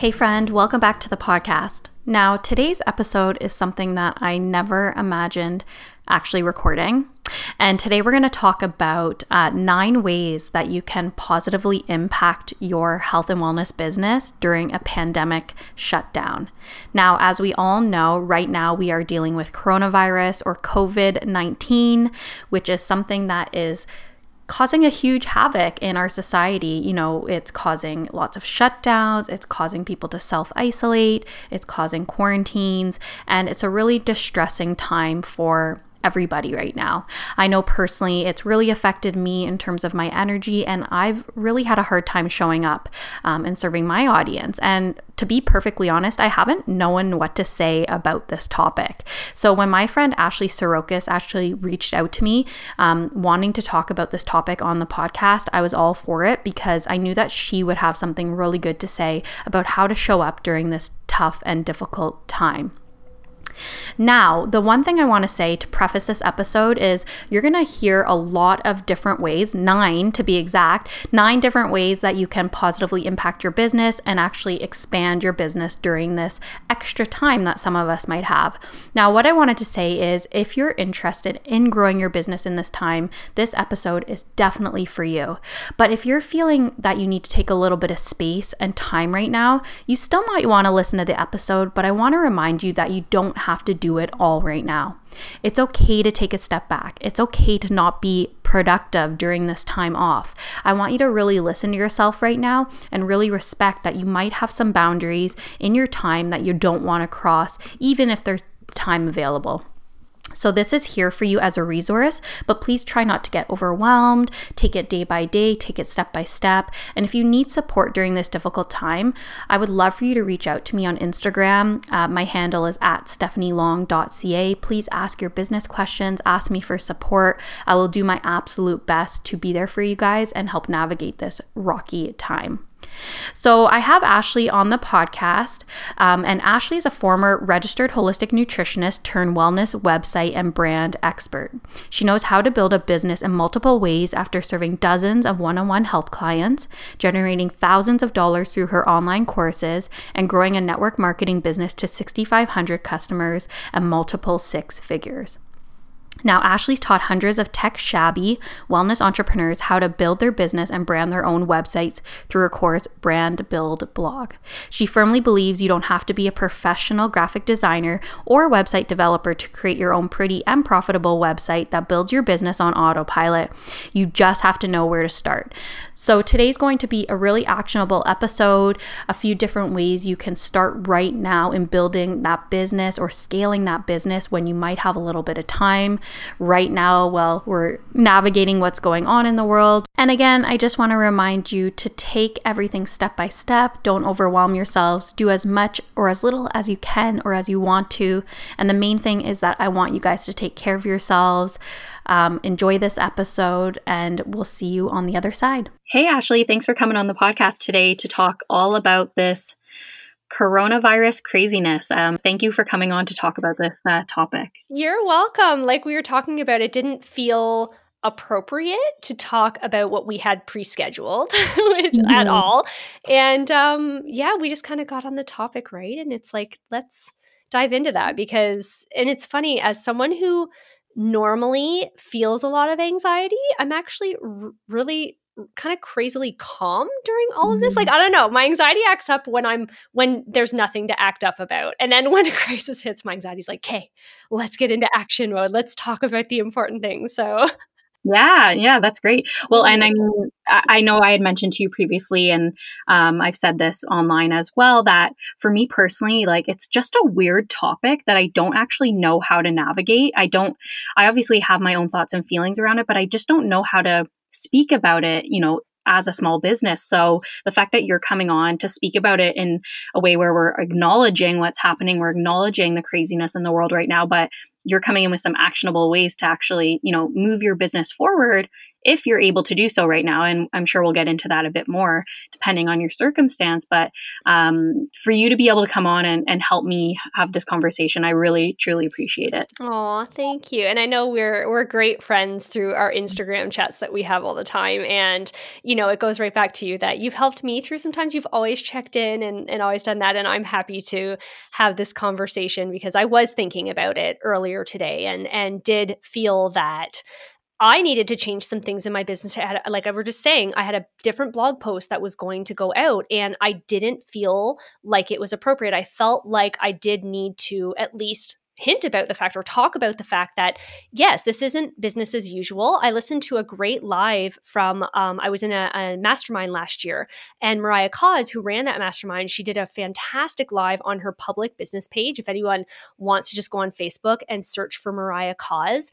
Hey, friend, welcome back to the podcast. Now, today's episode is something that I never imagined actually recording. And today we're going to talk about uh, nine ways that you can positively impact your health and wellness business during a pandemic shutdown. Now, as we all know, right now we are dealing with coronavirus or COVID 19, which is something that is causing a huge havoc in our society. You know, it's causing lots of shutdowns, it's causing people to self isolate, it's causing quarantines, and it's a really distressing time for everybody right now. I know personally it's really affected me in terms of my energy, and I've really had a hard time showing up um, and serving my audience. And to be perfectly honest, I haven't known what to say about this topic. So when my friend Ashley Sorokas actually reached out to me um, wanting to talk about this topic on the podcast, I was all for it because I knew that she would have something really good to say about how to show up during this tough and difficult time. Now, the one thing I want to say to preface this episode is you're going to hear a lot of different ways, nine to be exact, nine different ways that you can positively impact your business and actually expand your business during this extra time that some of us might have. Now, what I wanted to say is if you're interested in growing your business in this time, this episode is definitely for you. But if you're feeling that you need to take a little bit of space and time right now, you still might want to listen to the episode, but I want to remind you that you don't have to do it all right now. It's okay to take a step back. It's okay to not be productive during this time off. I want you to really listen to yourself right now and really respect that you might have some boundaries in your time that you don't want to cross, even if there's time available. So, this is here for you as a resource, but please try not to get overwhelmed. Take it day by day, take it step by step. And if you need support during this difficult time, I would love for you to reach out to me on Instagram. Uh, my handle is at stephanielong.ca. Please ask your business questions, ask me for support. I will do my absolute best to be there for you guys and help navigate this rocky time. So I have Ashley on the podcast, um, and Ashley is a former registered holistic nutritionist turned wellness website and brand expert. She knows how to build a business in multiple ways after serving dozens of one on one health clients, generating thousands of dollars through her online courses, and growing a network marketing business to 6,500 customers and multiple six figures. Now, Ashley's taught hundreds of tech shabby wellness entrepreneurs how to build their business and brand their own websites through her course, Brand Build Blog. She firmly believes you don't have to be a professional graphic designer or website developer to create your own pretty and profitable website that builds your business on autopilot. You just have to know where to start. So, today's going to be a really actionable episode, a few different ways you can start right now in building that business or scaling that business when you might have a little bit of time right now while we're navigating what's going on in the world. And again, I just want to remind you to take everything step by step. Don't overwhelm yourselves. Do as much or as little as you can or as you want to. And the main thing is that I want you guys to take care of yourselves. Um, enjoy this episode, and we'll see you on the other side. Hey, Ashley, thanks for coming on the podcast today to talk all about this coronavirus craziness. Um, thank you for coming on to talk about this uh, topic. You're welcome. Like we were talking about, it didn't feel appropriate to talk about what we had pre-scheduled mm-hmm. at all and um yeah we just kind of got on the topic right and it's like let's dive into that because and it's funny as someone who normally feels a lot of anxiety i'm actually r- really kind of crazily calm during all of this. Like, mm-hmm. I don't know, my anxiety acts up when I'm when there's nothing to act up about. And then when a crisis hits, my anxiety's like, okay, let's get into action mode. Let's talk about the important things. So yeah, yeah, that's great. Well, and I mean, I know I had mentioned to you previously, and um, I've said this online as well, that for me personally, like it's just a weird topic that I don't actually know how to navigate. I don't, I obviously have my own thoughts and feelings around it, but I just don't know how to speak about it, you know, as a small business. So the fact that you're coming on to speak about it in a way where we're acknowledging what's happening, we're acknowledging the craziness in the world right now, but you're coming in with some actionable ways to actually, you know, move your business forward if you're able to do so right now. And I'm sure we'll get into that a bit more depending on your circumstance. But um, for you to be able to come on and, and help me have this conversation, I really, truly appreciate it. Oh, thank you. And I know we're we're great friends through our Instagram chats that we have all the time. And, you know, it goes right back to you that you've helped me through sometimes you've always checked in and, and always done that. And I'm happy to have this conversation because I was thinking about it earlier today and and did feel that I needed to change some things in my business. I had, like I were just saying, I had a different blog post that was going to go out, and I didn't feel like it was appropriate. I felt like I did need to at least hint about the fact or talk about the fact that yes this isn't business as usual i listened to a great live from um, i was in a, a, mastermind last year and mariah Coz who ran that mastermind she did a fantastic live on her public business page if anyone wants to just go on facebook and search for mariah Coz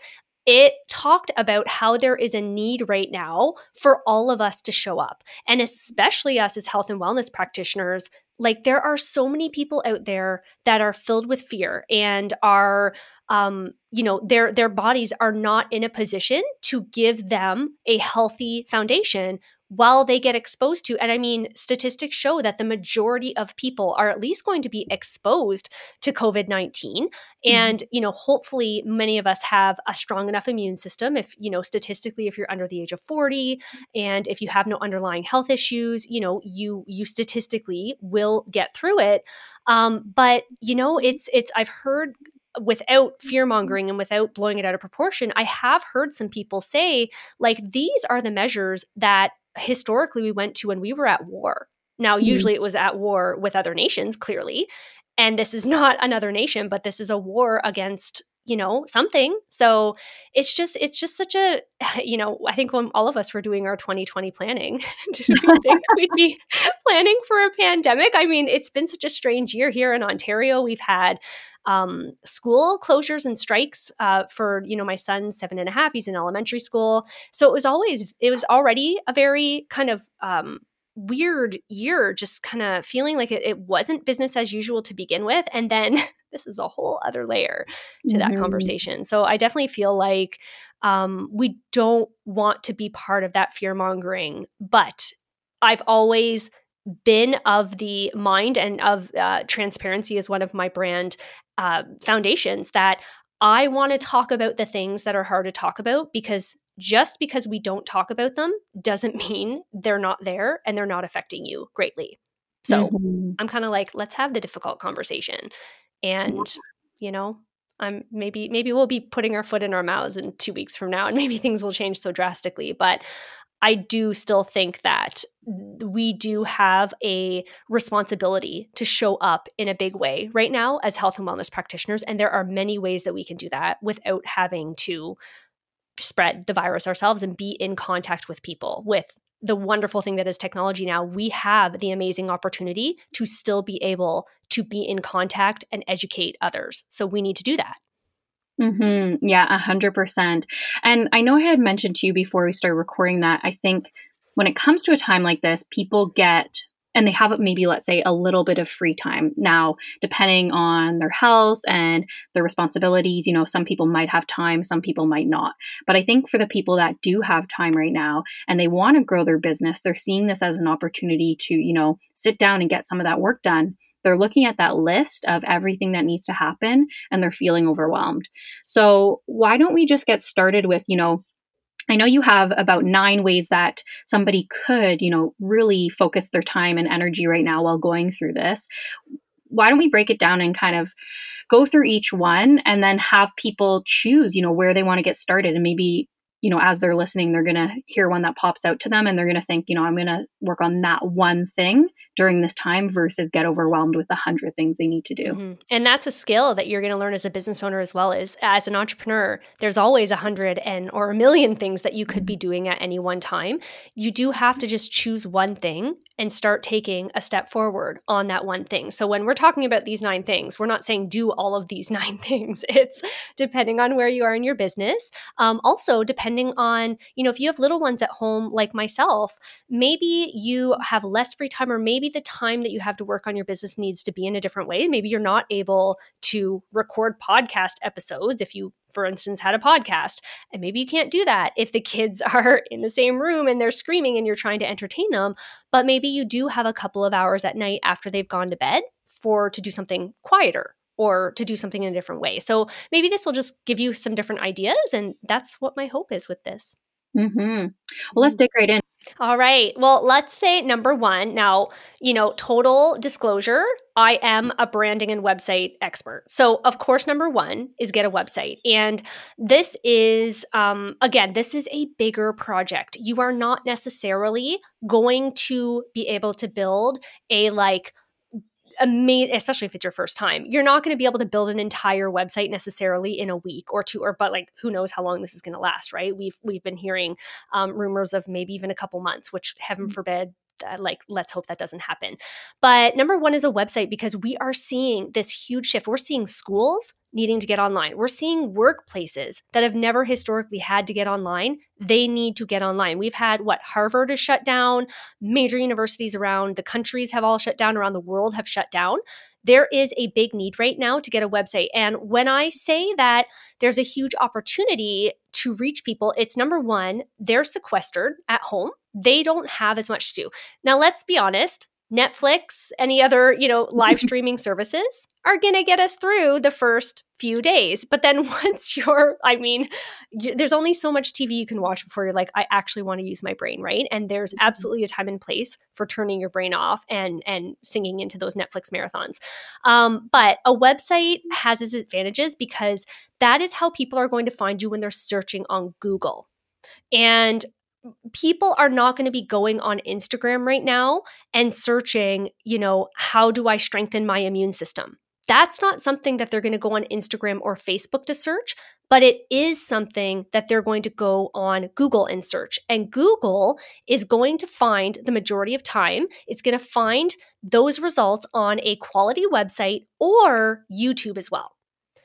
it talked about how there is a need right now for all of us to show up, and especially us as health and wellness practitioners. Like, there are so many people out there that are filled with fear and are, um, you know, their their bodies are not in a position to give them a healthy foundation while they get exposed to and i mean statistics show that the majority of people are at least going to be exposed to covid-19 mm-hmm. and you know hopefully many of us have a strong enough immune system if you know statistically if you're under the age of 40 and if you have no underlying health issues you know you you statistically will get through it um, but you know it's it's i've heard without fear mongering and without blowing it out of proportion, I have heard some people say, like, these are the measures that historically we went to when we were at war. Now, mm-hmm. usually it was at war with other nations, clearly. And this is not another nation, but this is a war against you know something. So it's just it's just such a you know i think when all of us were doing our 2020 planning did we think we'd be planning for a pandemic? I mean it's been such a strange year here in ontario. We've had um, school closures and strikes uh, for you know my son's seven and a half. He's in elementary school. So it was always it was already a very kind of um, weird year just kind of feeling like it, it, wasn't business as usual to begin with and then this is a whole other layer to mm-hmm. that conversation so i definitely feel like um, we don't want to be part of that fear mongering but i've always been of the mind and of uh, transparency is one of my brand uh, foundations that I want to talk about the things that are hard to talk about because just because we don't talk about them doesn't mean they're not there and they're not affecting you greatly. So mm-hmm. I'm kind of like, let's have the difficult conversation. And, you know, I'm maybe maybe we'll be putting our foot in our mouths in two weeks from now and maybe things will change so drastically. But I do still think that we do have a responsibility to show up in a big way right now as health and wellness practitioners. And there are many ways that we can do that without having to spread the virus ourselves and be in contact with people. With the wonderful thing that is technology now, we have the amazing opportunity to still be able to be in contact and educate others. So we need to do that. Mm-hmm. Yeah, a hundred percent. And I know I had mentioned to you before we started recording that I think when it comes to a time like this, people get and they have maybe let's say a little bit of free time now depending on their health and their responsibilities you know some people might have time some people might not but i think for the people that do have time right now and they want to grow their business they're seeing this as an opportunity to you know sit down and get some of that work done they're looking at that list of everything that needs to happen and they're feeling overwhelmed. So, why don't we just get started with, you know, I know you have about nine ways that somebody could, you know, really focus their time and energy right now while going through this. Why don't we break it down and kind of go through each one and then have people choose, you know, where they want to get started and maybe you know, as they're listening, they're going to hear one that pops out to them and they're going to think, you know, I'm going to work on that one thing during this time versus get overwhelmed with a hundred things they need to do. Mm-hmm. And that's a skill that you're going to learn as a business owner as well as as an entrepreneur. There's always a hundred and or a million things that you could be doing at any one time. You do have to just choose one thing and start taking a step forward on that one thing. So when we're talking about these nine things, we're not saying do all of these nine things. It's depending on where you are in your business. Um, also, depending depending on, you know, if you have little ones at home like myself, maybe you have less free time or maybe the time that you have to work on your business needs to be in a different way. Maybe you're not able to record podcast episodes if you for instance, had a podcast. And maybe you can't do that if the kids are in the same room and they're screaming and you're trying to entertain them. But maybe you do have a couple of hours at night after they've gone to bed for to do something quieter or to do something in a different way. So maybe this will just give you some different ideas. And that's what my hope is with this. Mm-hmm. Well, let's mm-hmm. dig right in. All right. Well, let's say number one. Now, you know, total disclosure, I am a branding and website expert. So, of course, number one is get a website. And this is, um, again, this is a bigger project. You are not necessarily going to be able to build a like, amazing, especially if it's your first time. You're not going to be able to build an entire website necessarily in a week or two, or but like who knows how long this is going to last, right? We've we've been hearing um, rumors of maybe even a couple months, which heaven mm-hmm. forbid uh, like let's hope that doesn't happen. But number one is a website because we are seeing this huge shift. We're seeing schools needing to get online. We're seeing workplaces that have never historically had to get online. They need to get online. We've had what harvard is shut down. Major universities around the countries have all shut down. Around the world have shut down. There is a big need right now to get a website. And when I say that there's a huge opportunity to reach people, it's number one, they're sequestered at home they don't have as much to do. Now, let's be honest. Netflix, any other, you know, live streaming services are going to get us through the first few days. But then once you're, I mean, you, there's only so much TV you can watch before you're like, I actually want to use my brain, right? And there's mm-hmm. absolutely a time and place for turning your brain off and and singing into those Netflix marathons. Um, but a website has its advantages because that is how people are going to find you when they're searching on Google. And people are not going to be going on Instagram right now and searching, you know, how do I strengthen my immune system? That's not something that they're going to go on Instagram or Facebook to search, but it is something that they're going to go on Google and search. And Google is going to find the majority of time, it's going to find those results on a quality website or YouTube as well.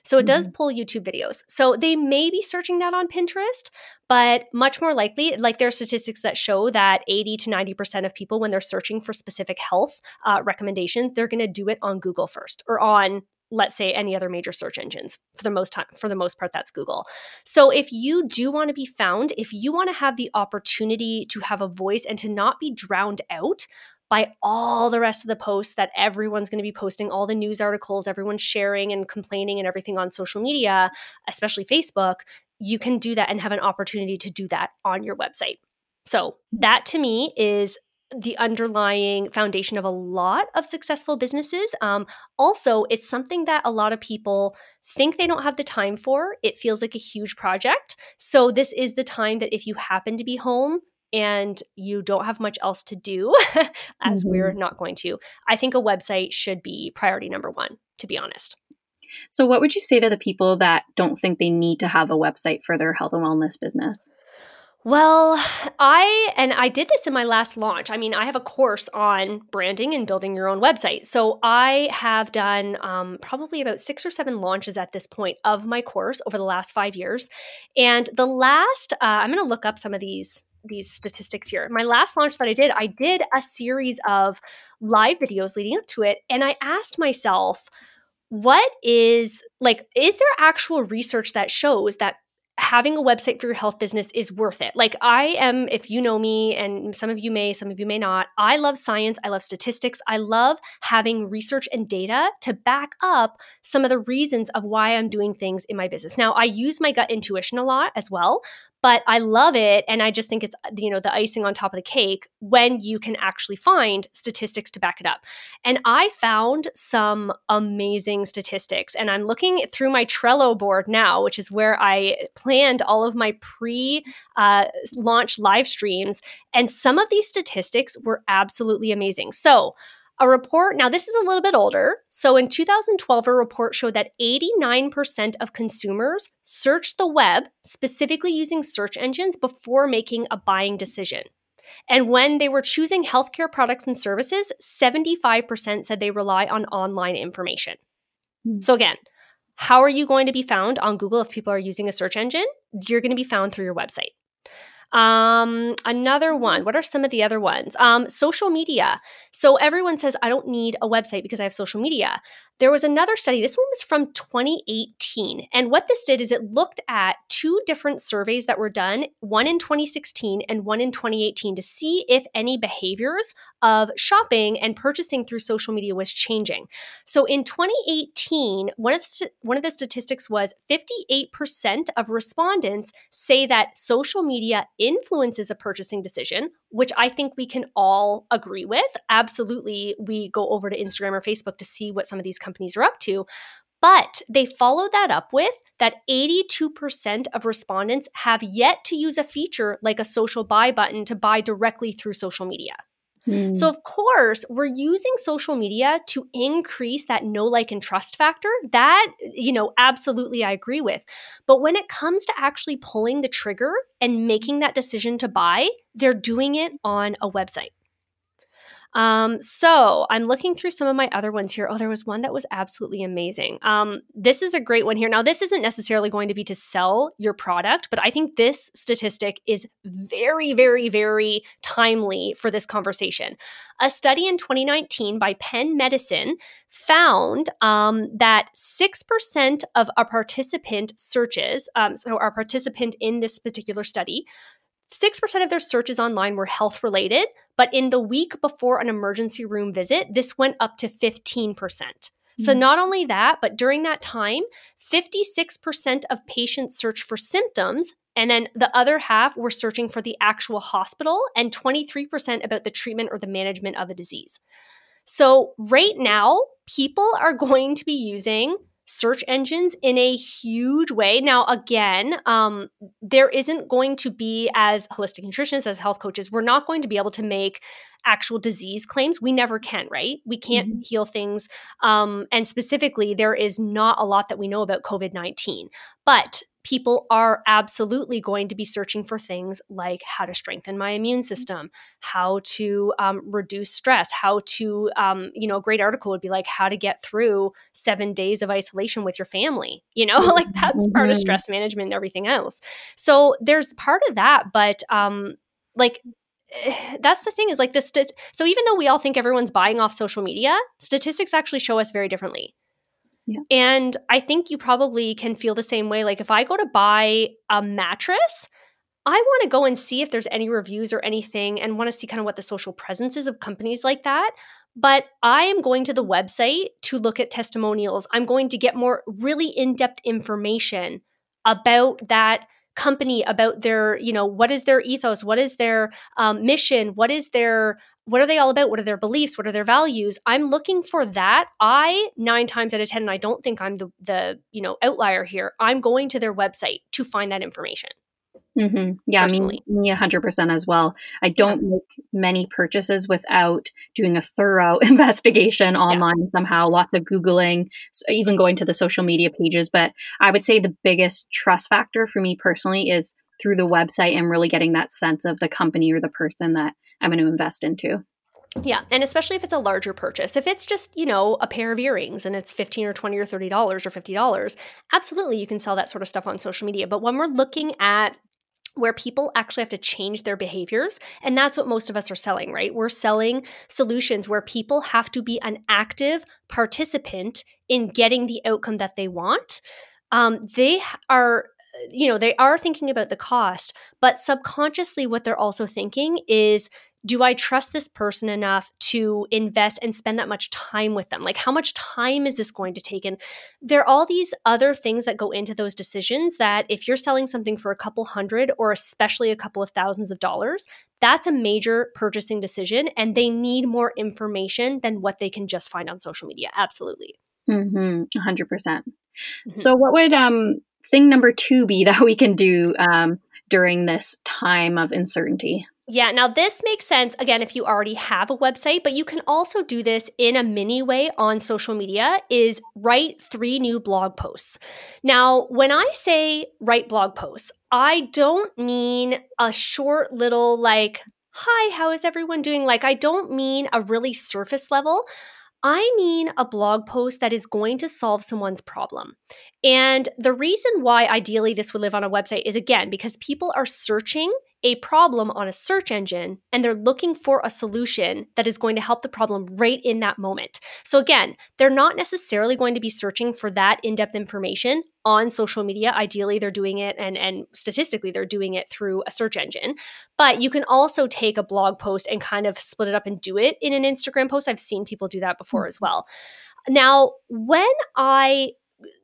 So it does mm-hmm. pull YouTube videos. So they may be searching that on Pinterest, but much more likely, like there are statistics that show that 80 to 90% of people, when they're searching for specific health uh, recommendations, they're going to do it on Google first or on let's say any other major search engines for the most time for the most part that's google so if you do want to be found if you want to have the opportunity to have a voice and to not be drowned out by all the rest of the posts that everyone's going to be posting, all the news articles, everyone's sharing and complaining and everything on social media, especially Facebook, you can do that and have an opportunity to do that on your website. So, that to me is the underlying foundation of a lot of successful businesses. Um, also, it's something that a lot of people think they don't have the time for. It feels like a huge project. So, this is the time that if you happen to be home, and you don't have much else to do, as mm-hmm. we're not going to, I think a website should be priority number one, to be honest. So, what would you say to the people that don't think they need to have a website for their health and wellness business? Well, I and I did this in my last launch. I mean, I have a course on branding and building your own website. So I have done um, probably about six or seven launches at this point of my course over the last five years. And the last, uh, I'm going to look up some of these these statistics here. My last launch that I did, I did a series of live videos leading up to it, and I asked myself, what is like, is there actual research that shows that having a website for your health business is worth it. Like I am, if you know me, and some of you may, some of you may not, I love science. I love statistics. I love having research and data to back up some of the reasons of why I'm doing things in my business. Now, I use my gut intuition a lot as well, but I love it. And I just think it's, you know, the icing on top of the cake when you can actually find statistics to back it up. And I found some amazing statistics. And I'm looking through my Trello board now, which is where I planned all of my pre uh, launch live streams. And some of these statistics were absolutely amazing. So, a report, now this is a little bit older. So in 2012, a report showed that 89% of consumers searched the web, specifically using search engines, before making a buying decision. And when they were choosing healthcare products and services, 75% said they rely on online information. Mm-hmm. So again, How are you going to be found on Google if people are using a search engine? You're going to be found through your website. Um, another one. What are some of the other ones? Um, social media. So everyone says, I don't need a website because I have social media. There was another study, this one was from 2018. And what this did is it looked at two different surveys that were done, one in 2016 and one in 2018, to see if any behaviors of shopping and purchasing through social media was changing. So in 2018, one of the, st- one of the statistics was 58% of respondents say that social media influences a purchasing decision, which I think we can all agree with. Absolutely, we go over to Instagram or Facebook to see what some of these companies are up to. But they followed that up with that 82% of respondents have yet to use a feature like a social buy button to buy directly through social media. Mm. So, of course, we're using social media to increase that know, like, and trust factor. That, you know, absolutely I agree with. But when it comes to actually pulling the trigger and making that decision to buy, they're doing it on a website. Um, so I'm looking through some of my other ones here. Oh, there was one that was absolutely amazing. Um, this is a great one here. Now, this isn't necessarily going to be to sell your product, but I think this statistic is very, very, very timely for this conversation. A study in 2019 by Penn Medicine found um, that 6% of a participant searches, um, so our participant in this particular study, 6% of their searches online were health related, but in the week before an emergency room visit, this went up to 15%. Mm-hmm. So, not only that, but during that time, 56% of patients searched for symptoms, and then the other half were searching for the actual hospital, and 23% about the treatment or the management of a disease. So, right now, people are going to be using search engines in a huge way. Now, again, um, there isn't going to be, as holistic nutritionists, as health coaches, we're not going to be able to make actual disease claims. We never can, right? We can't mm-hmm. heal things. Um, and specifically, there is not a lot that we know about COVID 19. But people are absolutely going to be searching for things like how to strengthen my immune mm-hmm. system, how to um, reduce stress, how to, um, you know, a great article would be like how to get through seven days of isolation with your family. You know, like that's mm-hmm. part of mm-hmm. stress management and everything else. So there's part of that, but um, like that's the thing is like this st- so even though we all think everyone's buying off social media statistics actually show us very differently yeah. And I think you probably can feel the same way. Like if I go to buy a mattress, I want to go and see if there's any reviews or anything and want to see kind of what the social presence is of companies like that. But I am going to the website to look at testimonials. I'm going to get more really in depth information about that company about their you know what is their ethos what is their um, mission what is their what are they all about? What are their beliefs? What are their values? I'm looking for that. I nine times out of ten and i don't think i'm the the you know outlier here i'm going to their website to find that information Mm-hmm. Yeah, personally. me, me 100% as well. I don't yeah. make many purchases without doing a thorough investigation online yeah. somehow, lots of Googling, even going to the social media pages. But I would say the biggest trust factor for me personally is through the website and really getting that sense of the company or the person that I'm going to invest into. Yeah, and especially if it's a larger purchase. If it's just, you know, a pair of earrings and it's 15 or 20 or 30 dollars or 50 dollars, absolutely you can sell that sort of stuff on social media. But when we're looking at where people actually have to change their behaviors. And that's what most of us are selling, right? We're selling solutions where people have to be an active participant in getting the outcome that they want. Um, they are you know they are thinking about the cost but subconsciously what they're also thinking is do I trust this person enough to invest and spend that much time with them? Like, how much time is this going to take? And there are all these other things that go into those decisions that if you're selling something for a couple hundred or especially a couple of thousands of dollars, that's a major purchasing decision. And they need more information than what they can just find on social media. Absolutely. Mm-hmm, 100%. percent mm hmm So, what would um, thing number two be that we can do um, during this time of uncertainty? Yeah, now this makes sense again if you already have a website, but you can also do this in a mini way on social media is write 3 new blog posts. Now, when I say write blog posts, I don't mean a short little like hi, how is everyone doing? Like I don't mean a really surface level. I mean a blog post that is going to solve someone's problem. And the reason why ideally this would live on a website is again because people are searching a problem on a search engine and they're looking for a solution that is going to help the problem right in that moment. So, again, they're not necessarily going to be searching for that in depth information on social media. Ideally, they're doing it, and, and statistically, they're doing it through a search engine. But you can also take a blog post and kind of split it up and do it in an Instagram post. I've seen people do that before hmm. as well. Now, when I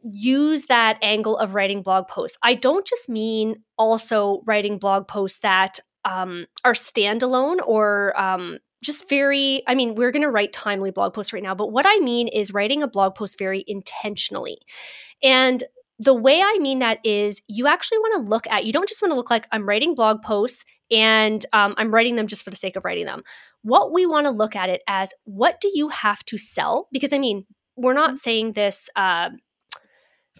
use that angle of writing blog posts. I don't just mean also writing blog posts that um, are standalone or um, just very, I mean, we're going to write timely blog posts right now, but what I mean is writing a blog post very intentionally. And the way I mean that is you actually want to look at, you don't just want to look like I'm writing blog posts and um, I'm writing them just for the sake of writing them. What we want to look at it as what do you have to sell? Because I mean, we're not mm-hmm. saying this uh,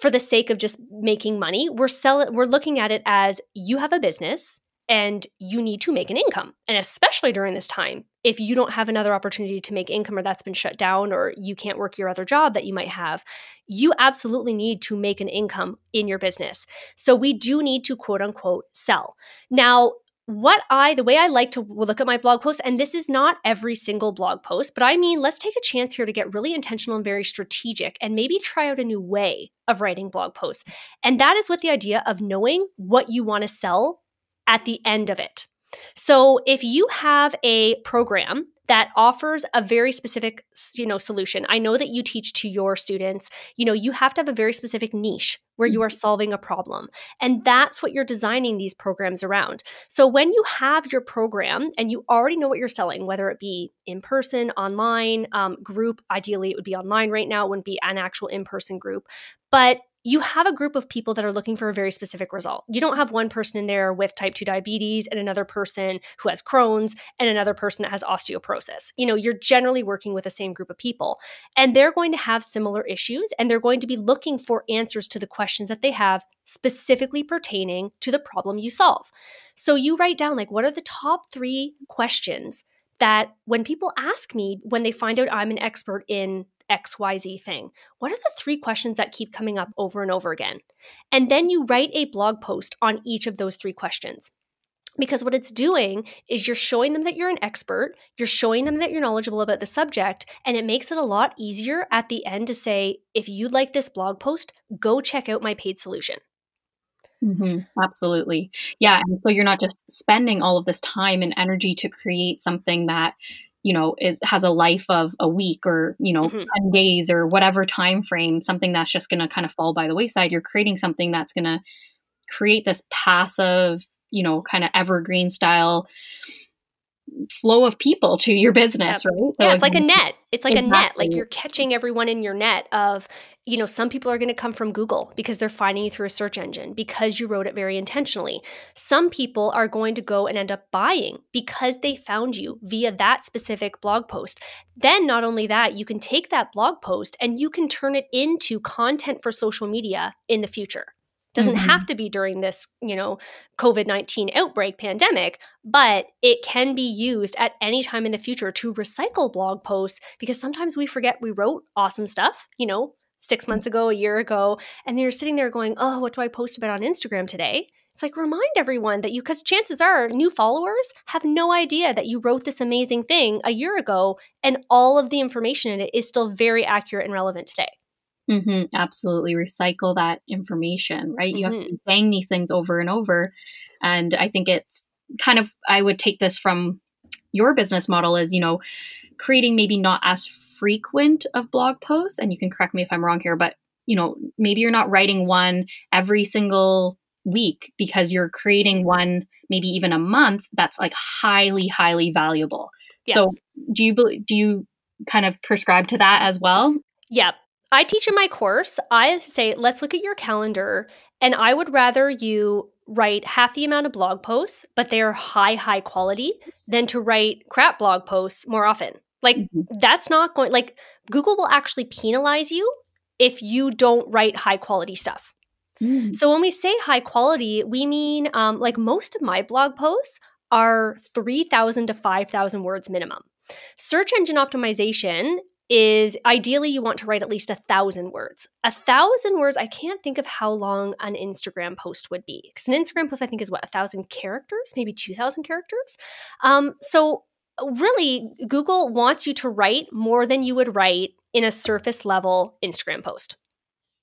for the sake of just making money. We're selling we're looking at it as you have a business and you need to make an income. And especially during this time, if you don't have another opportunity to make income or that's been shut down or you can't work your other job that you might have, you absolutely need to make an income in your business. So we do need to quote unquote sell. Now, what I, the way I like to look at my blog posts, and this is not every single blog post, but I mean, let's take a chance here to get really intentional and very strategic and maybe try out a new way of writing blog posts. And that is with the idea of knowing what you want to sell at the end of it. So if you have a program that offers a very specific you know solution. I know that you teach to your students. You know you have to have a very specific niche where you are mm-hmm. solving a problem and that's what you're designing these programs around. So when you have your program and you already know what you're selling whether it be in person online um, group ideally it would be online right now it wouldn't be an actual in-person group but you have a group of people that are looking for a very specific result. You don't have one person in there with type 2 diabetes and another person who has Crohn's and another person that has osteoporosis. You know, you're generally working with the same group of people and they're going to have similar issues and they're going to be looking for answers to the questions that they have specifically pertaining to the problem you solve. So you write down like what are the top 3 questions that when people ask me when they find out I'm an expert in XYZ thing? What are the three questions that keep coming up over and over again? And then you write a blog post on each of those three questions. Because what it's doing is you're showing them that you're an expert, you're showing them that you're knowledgeable about the subject, and it makes it a lot easier at the end to say, if you like this blog post, go check out my paid solution. Mm-hmm, absolutely. Yeah. And so you're not just spending all of this time and energy to create something that you know it has a life of a week or you know mm-hmm. 10 days or whatever time frame something that's just going to kind of fall by the wayside you're creating something that's going to create this passive you know kind of evergreen style flow of people to your business, yep. right? So yeah, it's like a net. It's like exactly. a net. Like you're catching everyone in your net of, you know, some people are going to come from Google because they're finding you through a search engine because you wrote it very intentionally. Some people are going to go and end up buying because they found you via that specific blog post. Then not only that, you can take that blog post and you can turn it into content for social media in the future doesn't mm-hmm. have to be during this you know covid-19 outbreak pandemic but it can be used at any time in the future to recycle blog posts because sometimes we forget we wrote awesome stuff you know six months ago a year ago and you're sitting there going oh what do i post about on instagram today? It's like remind everyone that you because chances are new followers have no idea that you wrote this amazing thing a year ago and all of the information in it is still very accurate and relevant today Mm-hmm, absolutely. Recycle that information, right? Mm-hmm. You have to mm-hmm. bang these things over and over. And I think it's kind of, I would take this from your business model is, you know, creating maybe not as frequent of blog posts. And you can correct me if I'm wrong here, but, you know, maybe you're not writing one every single week because you're creating one maybe even a month that's like highly, highly valuable. Yeah. So do you, do you kind of prescribe to that as well? Yeah, I teach in my course, I say, let's look at your calendar. And I would rather you write half the amount of blog posts, but they're high, high quality, than to write crap blog posts more often. Like, mm-hmm. that's not going, like, Google will actually penalize you if you don't write high quality stuff. Mm. So when we say high quality, we mean um, like most of my blog posts are 3,000 to 5,000 words minimum. Search engine optimization is ideally you want to write at least a thousand words. A thousand words, I can't think of how long an Instagram post would be. Because an Instagram post, I think, is what, a thousand characters, maybe 2,000 characters? Um, so, really, Google wants you to write more than you would write in a surface level Instagram post.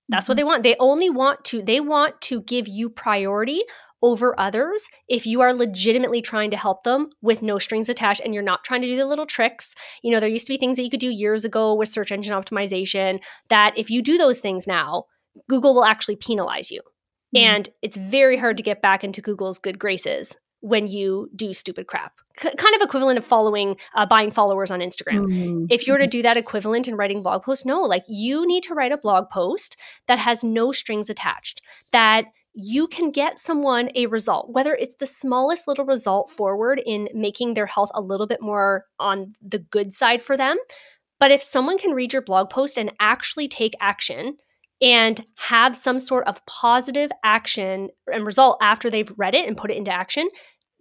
That's mm-hmm. what they want. They only want to, they want to give you priority over others if you are legitimately trying to help them with no strings attached and you're not trying to do the little tricks. You know, there used to be things that you could do years ago with search engine optimization that if you do those things now, Google will actually penalize you. Mm-hmm. And it's very hard to get back into Google's good graces when you do stupid crap. C- kind of equivalent of following, uh, buying followers on Instagram. Mm-hmm. If you were to do that equivalent in writing blog posts, no, like you need to write a blog post that has no strings attached, that you can get someone a result, whether it's the smallest little result forward in making their health a little bit more on the good side for them. But if someone can read your blog post and actually take action and have some sort of positive action and result after they've read it and put it into action,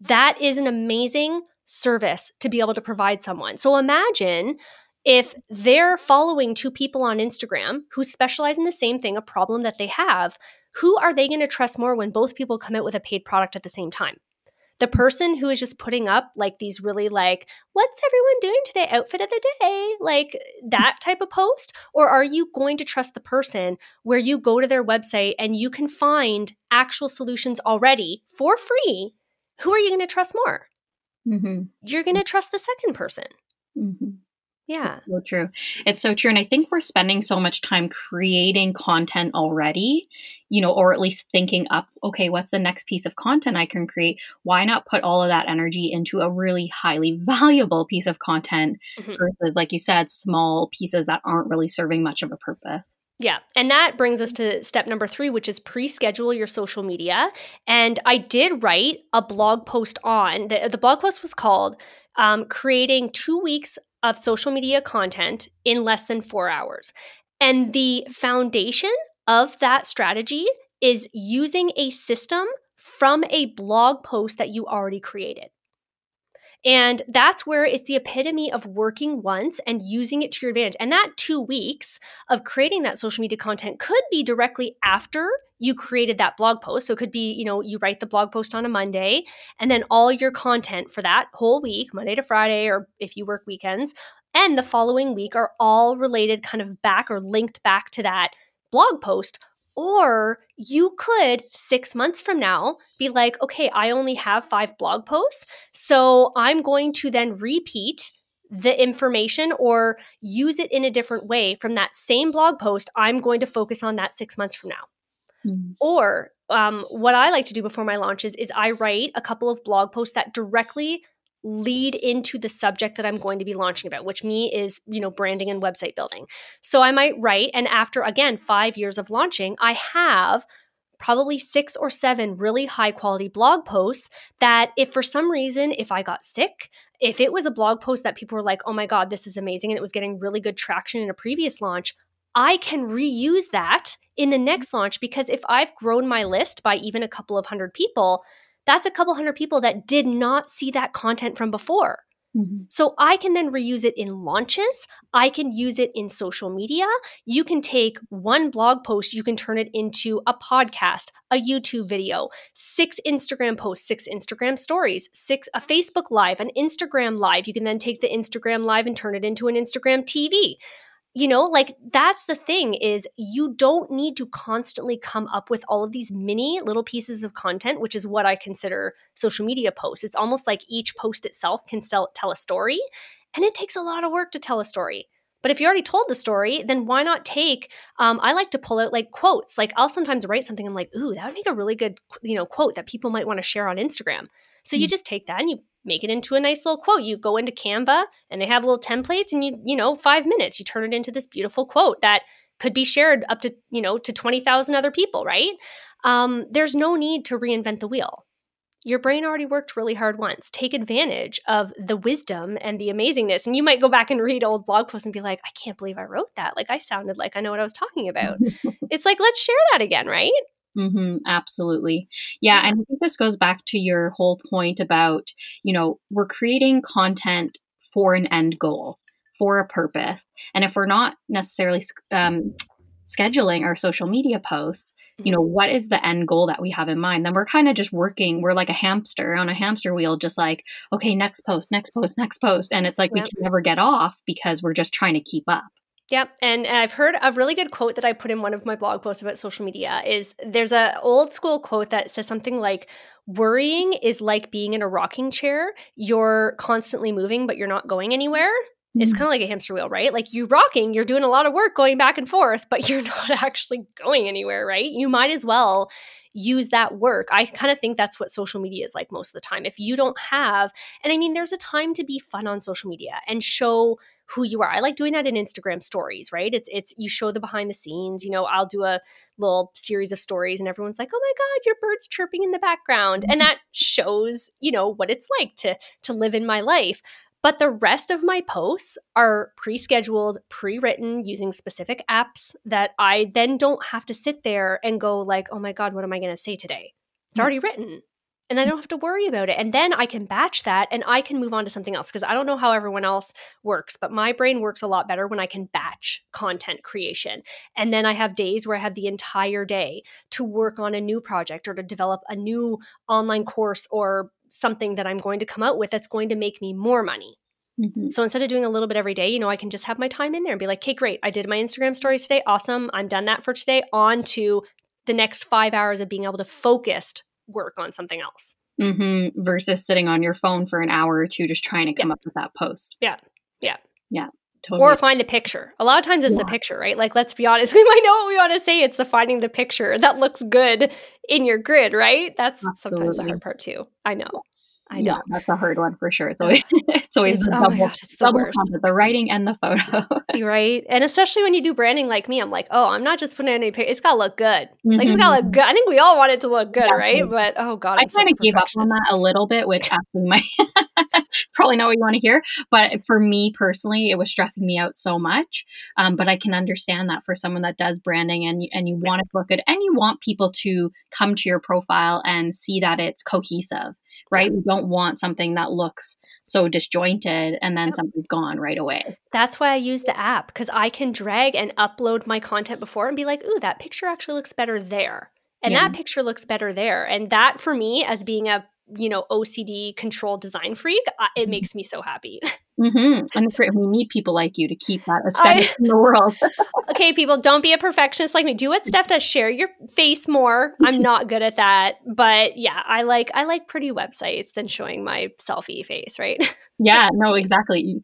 that is an amazing service to be able to provide someone. So imagine if they're following two people on Instagram who specialize in the same thing, a problem that they have, who are they going to trust more when both people come out with a paid product at the same time? The person who is just putting up like these really like, what's everyone doing today? Outfit of the day, like that type of post? Or are you going to trust the person where you go to their website and you can find actual solutions already for free? Who are you going to trust more? Mm-hmm. You're going to trust the second person. Mm-hmm. Yeah. It's so true. It's so true. And I think we're spending so much time creating content already, you know, or at least thinking up, okay, what's the next piece of content I can create? Why not put all of that energy into a really highly valuable piece of content mm-hmm. versus, like you said, small pieces that aren't really serving much of a purpose? Yeah. And that brings us to step number three, which is pre schedule your social media. And I did write a blog post on the, the blog post was called um, Creating Two Weeks of social media content in less than four hours. And the foundation of that strategy is using a system from a blog post that you already created. And that's where it's the epitome of working once and using it to your advantage. And that two weeks of creating that social media content could be directly after you created that blog post. So it could be, you know, you write the blog post on a Monday and then all your content for that whole week, Monday to Friday, or if you work weekends, and the following week are all related kind of back or linked back to that blog post or you could six months from now be like, okay, I only have five blog posts. So I'm going to then repeat the information or use it in a different way from that same blog post. I'm going to focus on that six months from now. Mm-hmm. Or um, what I like to do before my launches is I write a couple of blog posts that directly lead into the subject that I'm going to be launching about, which me is, you know, branding and website building. So I might write, and after again, five years of launching, I have probably six or seven really high quality blog posts that if for some reason if i got sick if it was a blog post that people were like oh my god this is amazing and it was getting really good traction in a previous launch i can reuse that in the next launch because if i've grown my list by even a couple of hundred people that's a couple hundred people that did not see that content from before. Mm-hmm. So I can then reuse it in launches. I can use it in social media. You can take one blog post, you can turn it into a podcast, a YouTube video, six Instagram posts, six Instagram stories, six a Facebook live, an Instagram live. You can then take the Instagram live and turn it into an Instagram TV you know like that's the thing is you don't need to constantly come up with all of these mini little pieces of content which is what i consider social media posts it's almost like each post itself can tell, tell a story and it takes a lot of work to tell a story but if you already told the story, then why not take? Um, I like to pull out like quotes. Like I'll sometimes write something. I'm like, ooh, that would make a really good, you know, quote that people might want to share on Instagram. So mm-hmm. you hmm. just take that and you make it into a nice little quote. You go into Canva and they have little templates and you, you know, five minutes, you turn it into this beautiful quote that could be shared up to, you know, to 20,000 other people, right? Um, there's no need to reinvent the wheel. Your brain already worked really hard once. Take advantage of the wisdom and the amazingness. And you might go back and read old blog posts and be like, I can't believe I wrote that. Like, I sounded like I know what I was talking about. it's like, let's share that again, right? Mm-hmm, absolutely. Yeah. And I think this goes back to your whole point about, you know, we're creating content for an end goal. for a purpose. And if we're not necessarily um, scheduling our social media posts, you know, what is the end goal that we have in mind? Then we're kind of just working, we're like a hamster on a hamster wheel, just like, okay, next post, next post, next post. And it's like yep. we can never get off because we're just trying to keep up. Yep, and, I've heard a really good quote that I put in one of my blog posts about social media is there's a old school quote that says something like worrying is like being in a rocking chair. You're constantly moving but you're not going anywhere. It's mm-hmm. kind of like a hamster wheel, right? Like you're rocking, you're doing a lot of work going back and forth, but you're not actually going anywhere, right? You might as well use that work. I kind of think that's what social media is like most of the time. If you don't have, and I mean, there's a time to be fun on social media and show who you are. I like doing that in Instagram stories, right? It's it's you show the behind the scenes. You know, I'll do a little series of stories and everyone's like, "Oh my god, your bird's chirping in the background." And mm-hmm. that shows, you know, what it's like to to live in my life. But the rest of my posts are pre scheduled, pre written using specific apps that I then don't have to sit there and go, like, oh my God, what am I going to say today? It's mm. already written. And I don't have to worry about it. And then I can batch that and I can move on to something else. Because I don't know how everyone else works, but my brain works a lot better when I can batch content creation. And then I have days where I have the entire day to work on a new project or to develop a new online course or something that I'm going to come out with that's going to make me more money. Mm-hmm. So instead of doing a little bit every day, you know, I can just have my time in there and be like, okay, great. I did my Instagram stories today. Awesome. I'm done that for today. On to the next five hours of being able to focused work on something else. Mm-hmm. Versus sitting on your phone for an hour or two just trying to come yeah. up with that post. Yeah. Yeah. Yeah. Totally. Or find the picture. A lot of times it's yeah. the picture, right? Like, let's be honest, we might know what we want to say. It's the finding the picture that looks good in your grid, right? That's Absolutely. sometimes the hard part too. I know. I know. Yeah, that's a hard one for sure. It's always it's always it's, the oh God, it's the double worst. Content, the writing and the photo. right. And especially when you do branding like me, I'm like, oh, I'm not just putting any picture. It's gotta look good. Mm-hmm. Like it's gotta look mm-hmm. good. I think we all want it to look good, exactly. right? But oh God. I'm i kind of gave up on that a little bit, which asking my probably not what you want to hear. But for me personally, it was stressing me out so much. Um, but I can understand that for someone that does branding and and you want it to look good and you want people to come to your profile and see that it's cohesive right? We don't want something that looks so disjointed and then something's gone right away. That's why I use the app because I can drag and upload my content before and be like, ooh, that picture actually looks better there. And yeah. that picture looks better there. And that for me, as being a you know OCD control design freak, it mm-hmm. makes me so happy. Mm-hmm. And we need people like you to keep that aesthetic I, in the world. okay, people, don't be a perfectionist like me. Do what Steph does. Share your face more. I'm not good at that, but yeah, I like I like pretty websites than showing my selfie face, right? yeah, no, exactly. You,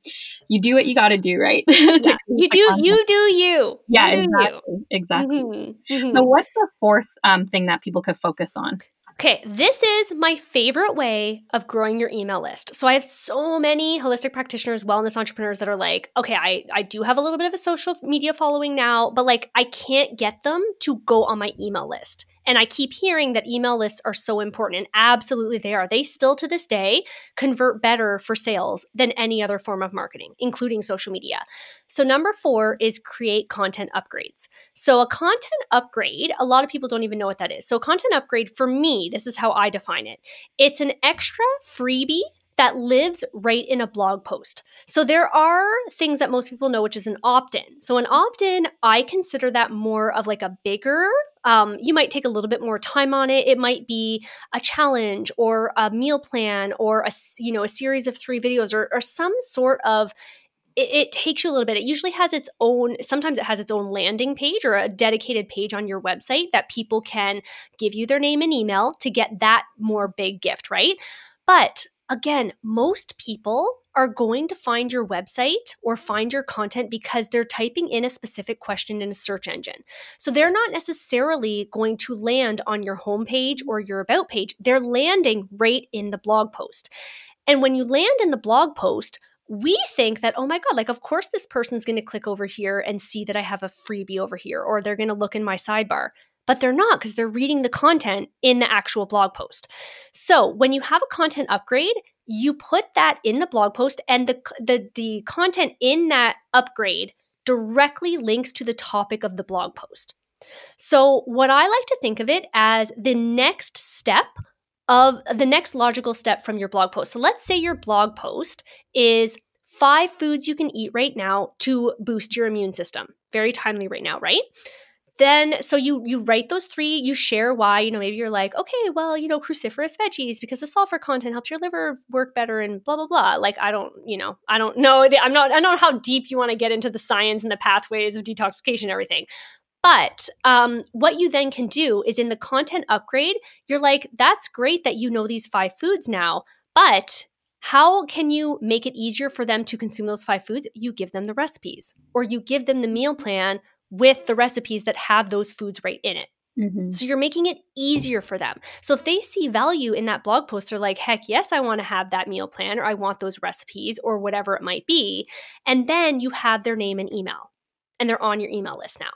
you do what you got to do, right? yeah. You do you do you. Yeah, you exactly. You. Exactly. Mm-hmm. Mm-hmm. So, what's the fourth um, thing that people could focus on? Okay, this is my favorite way of growing your email list. So I have so many holistic practitioners, wellness entrepreneurs that are like, okay, I, I do have a little bit of a social media following now, but like I can't get them to go on my email list. And I keep hearing that email lists are so important, and absolutely they are. They still to this day convert better for sales than any other form of marketing, including social media. So, number four is create content upgrades. So, a content upgrade, a lot of people don't even know what that is. So, content upgrade for me, this is how I define it it's an extra freebie that lives right in a blog post. So there are things that most people know, which is an opt in. So, an opt in, I consider that more of like a bigger um, you might take a little bit more time on it. It might be a challenge or a meal plan or a you know a series of three videos or, or some sort of it, it, takes you a little bit. It usually has its own, sometimes it has its own landing page or a dedicated page on your website that people can give you their name and email to get that more big gift, right? But again, most people are going to find your website or find your content because they're typing in a specific question in a search engine. So they're not necessarily going to land on your homepage or your about page. They're landing right in the blog post. And when you land in the blog post, we think that, oh my God, like, of course, this person's going to click over here and see that I have a freebie over here, or they're going to look in my sidebar but they're not because they're reading the content in the actual blog post. So when you have a content upgrade, you put that in the blog post and the, the, the content in that upgrade directly links to the topic of the blog post. So, what I like to think of it as the next step of the next logical step from your blog post. So, let's say your blog post is five foods you can eat right now to boost your immune system. Very timely right now, right? Then so you you write those three you share why you know maybe you're like okay well you know cruciferous veggies because the sulfur content helps your liver work better and blah blah blah like i don't you know i don't know i'm not i don't know how deep you want to get into the science and the pathways of detoxification and everything but um, what you then can do is in the content upgrade you're like that's great that you know these five foods now but how can you make it easier for them to consume those five foods? You give them the recipes or you give them the meal plan with the recipes that have those foods right in it. Mm-hmm. So you're making it easier for them. So if they see value in that blog post, they're like, heck yes, I want to have that meal plan or I want those recipes or whatever it might be. And then you have their name and email and they're on your email list now.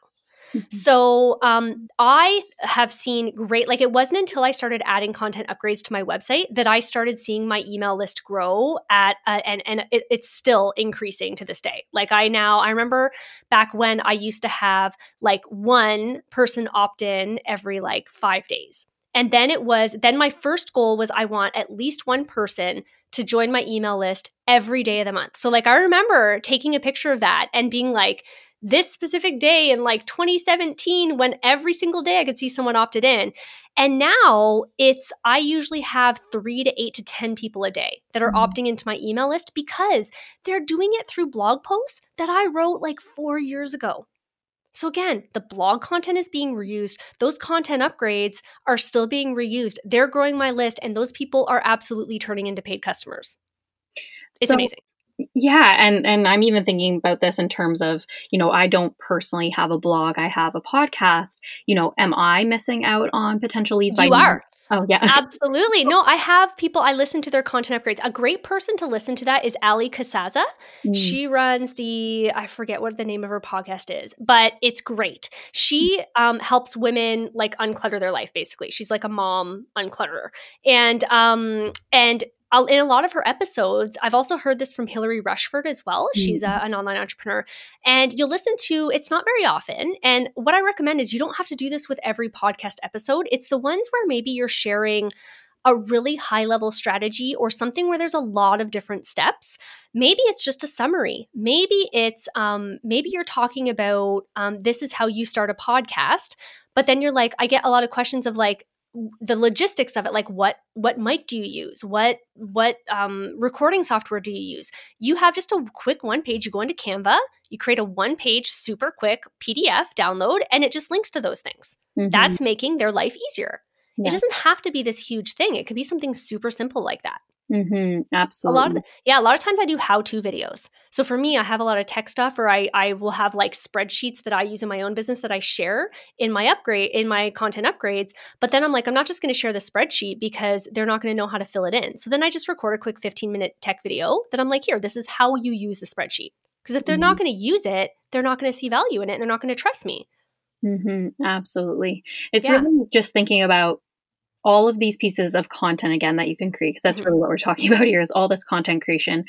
Mm-hmm. So um, I have seen great, like it wasn't until I started adding content upgrades to my website that I started seeing my email list grow at, uh, and, and it, it's still increasing to this day. Like I now, I remember back when I used to have like one person opt in every like five days. And then it was, then my first goal was I want at least one person to join my email list every day of the month. So, like, I remember taking a picture of that and being like, this specific day in like 2017 when every single day I could see someone opted in. And now it's, I usually have three to eight to 10 people a day that are mm-hmm. opting into my email list because they're doing it through blog posts that I wrote like four years ago. So again, the blog content is being reused. Those content upgrades are still being reused. They're growing my list, and those people are absolutely turning into paid customers. It's so, amazing yeah and and i'm even thinking about this in terms of you know i don't personally have a blog i have a podcast you know am i missing out on potential leads you are Oh, yeah. Absolutely. No, I have people, I listen to their content upgrades. A great person to listen to that is Allie Casazza. Mm. She runs the, I forget what the name of her podcast is, but it's great. She um, helps women like unclutter their life, basically. She's like a mom unclutterer. And, um, and in a lot of her episodes, I've also heard this from Hilary Rushford as well. She's mm-hmm. a, an online entrepreneur. And you'll listen to, it's not very often. And what I recommend is you don't have to do this with every podcast episode. It's the ones where maybe you're sharing a really high level strategy or something where there's a lot of different steps maybe it's just a summary maybe it's um, maybe you're talking about um, this is how you start a podcast but then you're like i get a lot of questions of like the logistics of it like what what mic do you use? What what um, recording software do you use? You have just a quick one page you go into canva you create a one page super quick pdf download and it just links to those things. Mm-hmm. that's making their life easier. Yeah. it doesn't have to be this huge thing. It could be something super simple like that Mm-hmm, absolutely. A lot of the, yeah, a lot of times I do how-to videos. So for me, I have a lot of tech stuff, or I I will have like spreadsheets that I use in my own business that I share in my upgrade in my content upgrades. But then I'm like, I'm not just going to share the spreadsheet because they're not going to know how to fill it in. So then I just record a quick 15 minute tech video that I'm like, here, this is how you use the spreadsheet. Because if they're mm-hmm. not going to use it, they're not going to see value in it, and they're not going to trust me. Mm-hmm, absolutely. It's yeah. really just thinking about all of these pieces of content again that you can create because that's mm-hmm. really what we're talking about here is all this content creation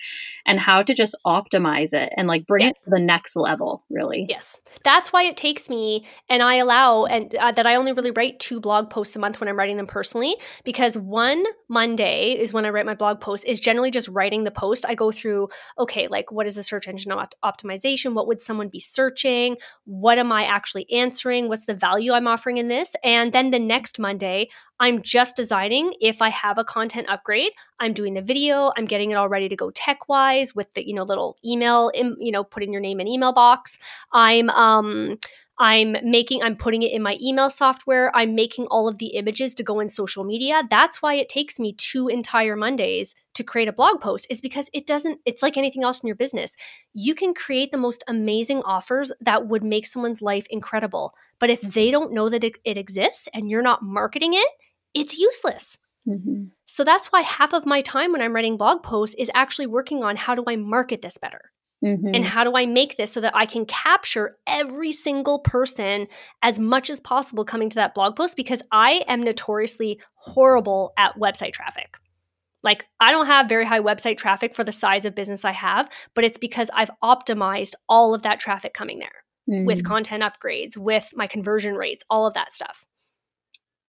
and how to just optimize it and like bring yeah. it to the next level really. Yes. That's why it takes me and i allow and uh, that i only really write two blog posts a month when i'm writing them personally because one monday is when i write my blog post is generally just writing the post. I go through okay like what is the search engine opt- optimization? What would someone be searching? What am i actually answering? What's the value i'm offering in this? And then the next monday I'm just designing if I have a content upgrade. I'm doing the video, I'm getting it all ready to go tech wise with the, you know, little email, you know, putting your name in email box. I'm, um, I'm making, I'm putting it in my email software. I'm making all of the images to go in social media. That's why it takes me two entire Mondays to create a blog post, is because it doesn't, it's like anything else in your business. You can create the most amazing offers that would make someone's life incredible. But if they don't know that it, it exists and you're not marketing it, it's useless. Mm-hmm. So that's why half of my time when I'm writing blog posts is actually working on how do I market this better? Mm-hmm. And how do I make this so that I can capture every single person as much as possible coming to that blog post? Because I am notoriously horrible at website traffic. Like, I don't have very high website traffic for the size of business I have, but it's because I've optimized all of that traffic coming there mm-hmm. with content upgrades, with my conversion rates, all of that stuff.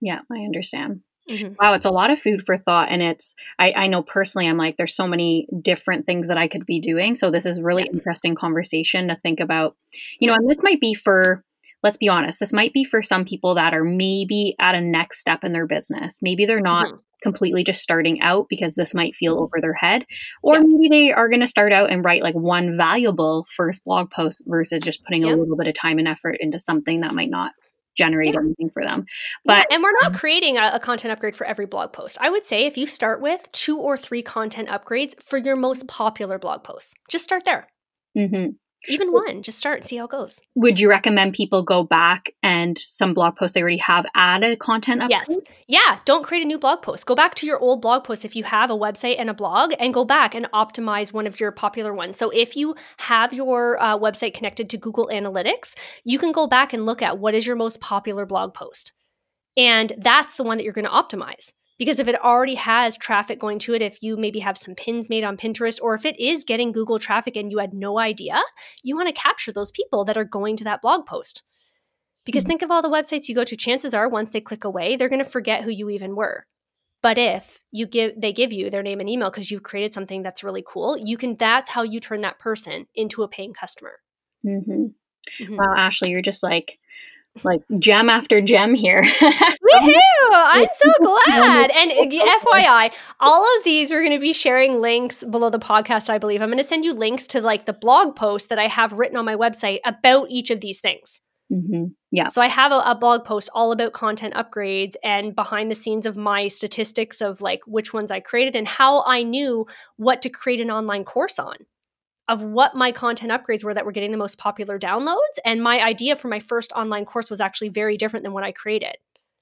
Yeah, I understand. Mm-hmm. Wow, it's a lot of food for thought. And it's, I, I know personally, I'm like, there's so many different things that I could be doing. So this is really yeah. interesting conversation to think about, you know, and this might be for, let's be honest, this might be for some people that are maybe at a next step in their business. Maybe they're not mm-hmm. completely just starting out because this might feel over their head. Or yeah. maybe they are going to start out and write like one valuable first blog post versus just putting yeah. a little bit of time and effort into something that might not generate yeah. anything for them. But yeah, and we're not um, creating a, a, content upgrade for every blog post. I would say if you start with two or three content upgrades for your most popular blog posts, just start there. Mm-hmm. Even one, just start and see how it goes. Would you recommend people go back and some blog posts they already have added content upgrade? Yes. Yeah. Don't create a new blog post. Go back to your old blog post if you have a website and a blog and go back and optimize one of your popular ones. So if you have your uh, website connected to Google Analytics, you can go back and look at what is your most popular blog post. And that's the one that you're going to optimize. Because if it already has traffic going to it, if you maybe have some pins made on Pinterest, or if it is getting Google traffic and you had no idea, you want to capture those people that are going to that blog post. Because mm-hmm. think of all the websites you go to, chances are once they click away, they're going to forget who you even were. But if you give they give you their name and email because you've created something that's really cool, you can that's how you turn that person into a paying customer. Mm-hmm. Mm-hmm. Wow, Ashley, you're just like like gem after gem here. Woohoo! I'm so glad. And FYI, all of these we're going to be sharing links below the podcast, I believe. I'm going to send you links to like the blog post that I have written on my website about each of these things. Mm-hmm. Yeah. So I have a, a, blog post all about content upgrades and behind the scenes of my statistics of like which ones I created and how I knew what to create an online course on of what my content upgrades were that were getting the most popular downloads. And my idea for my first online course was actually very different than what I created.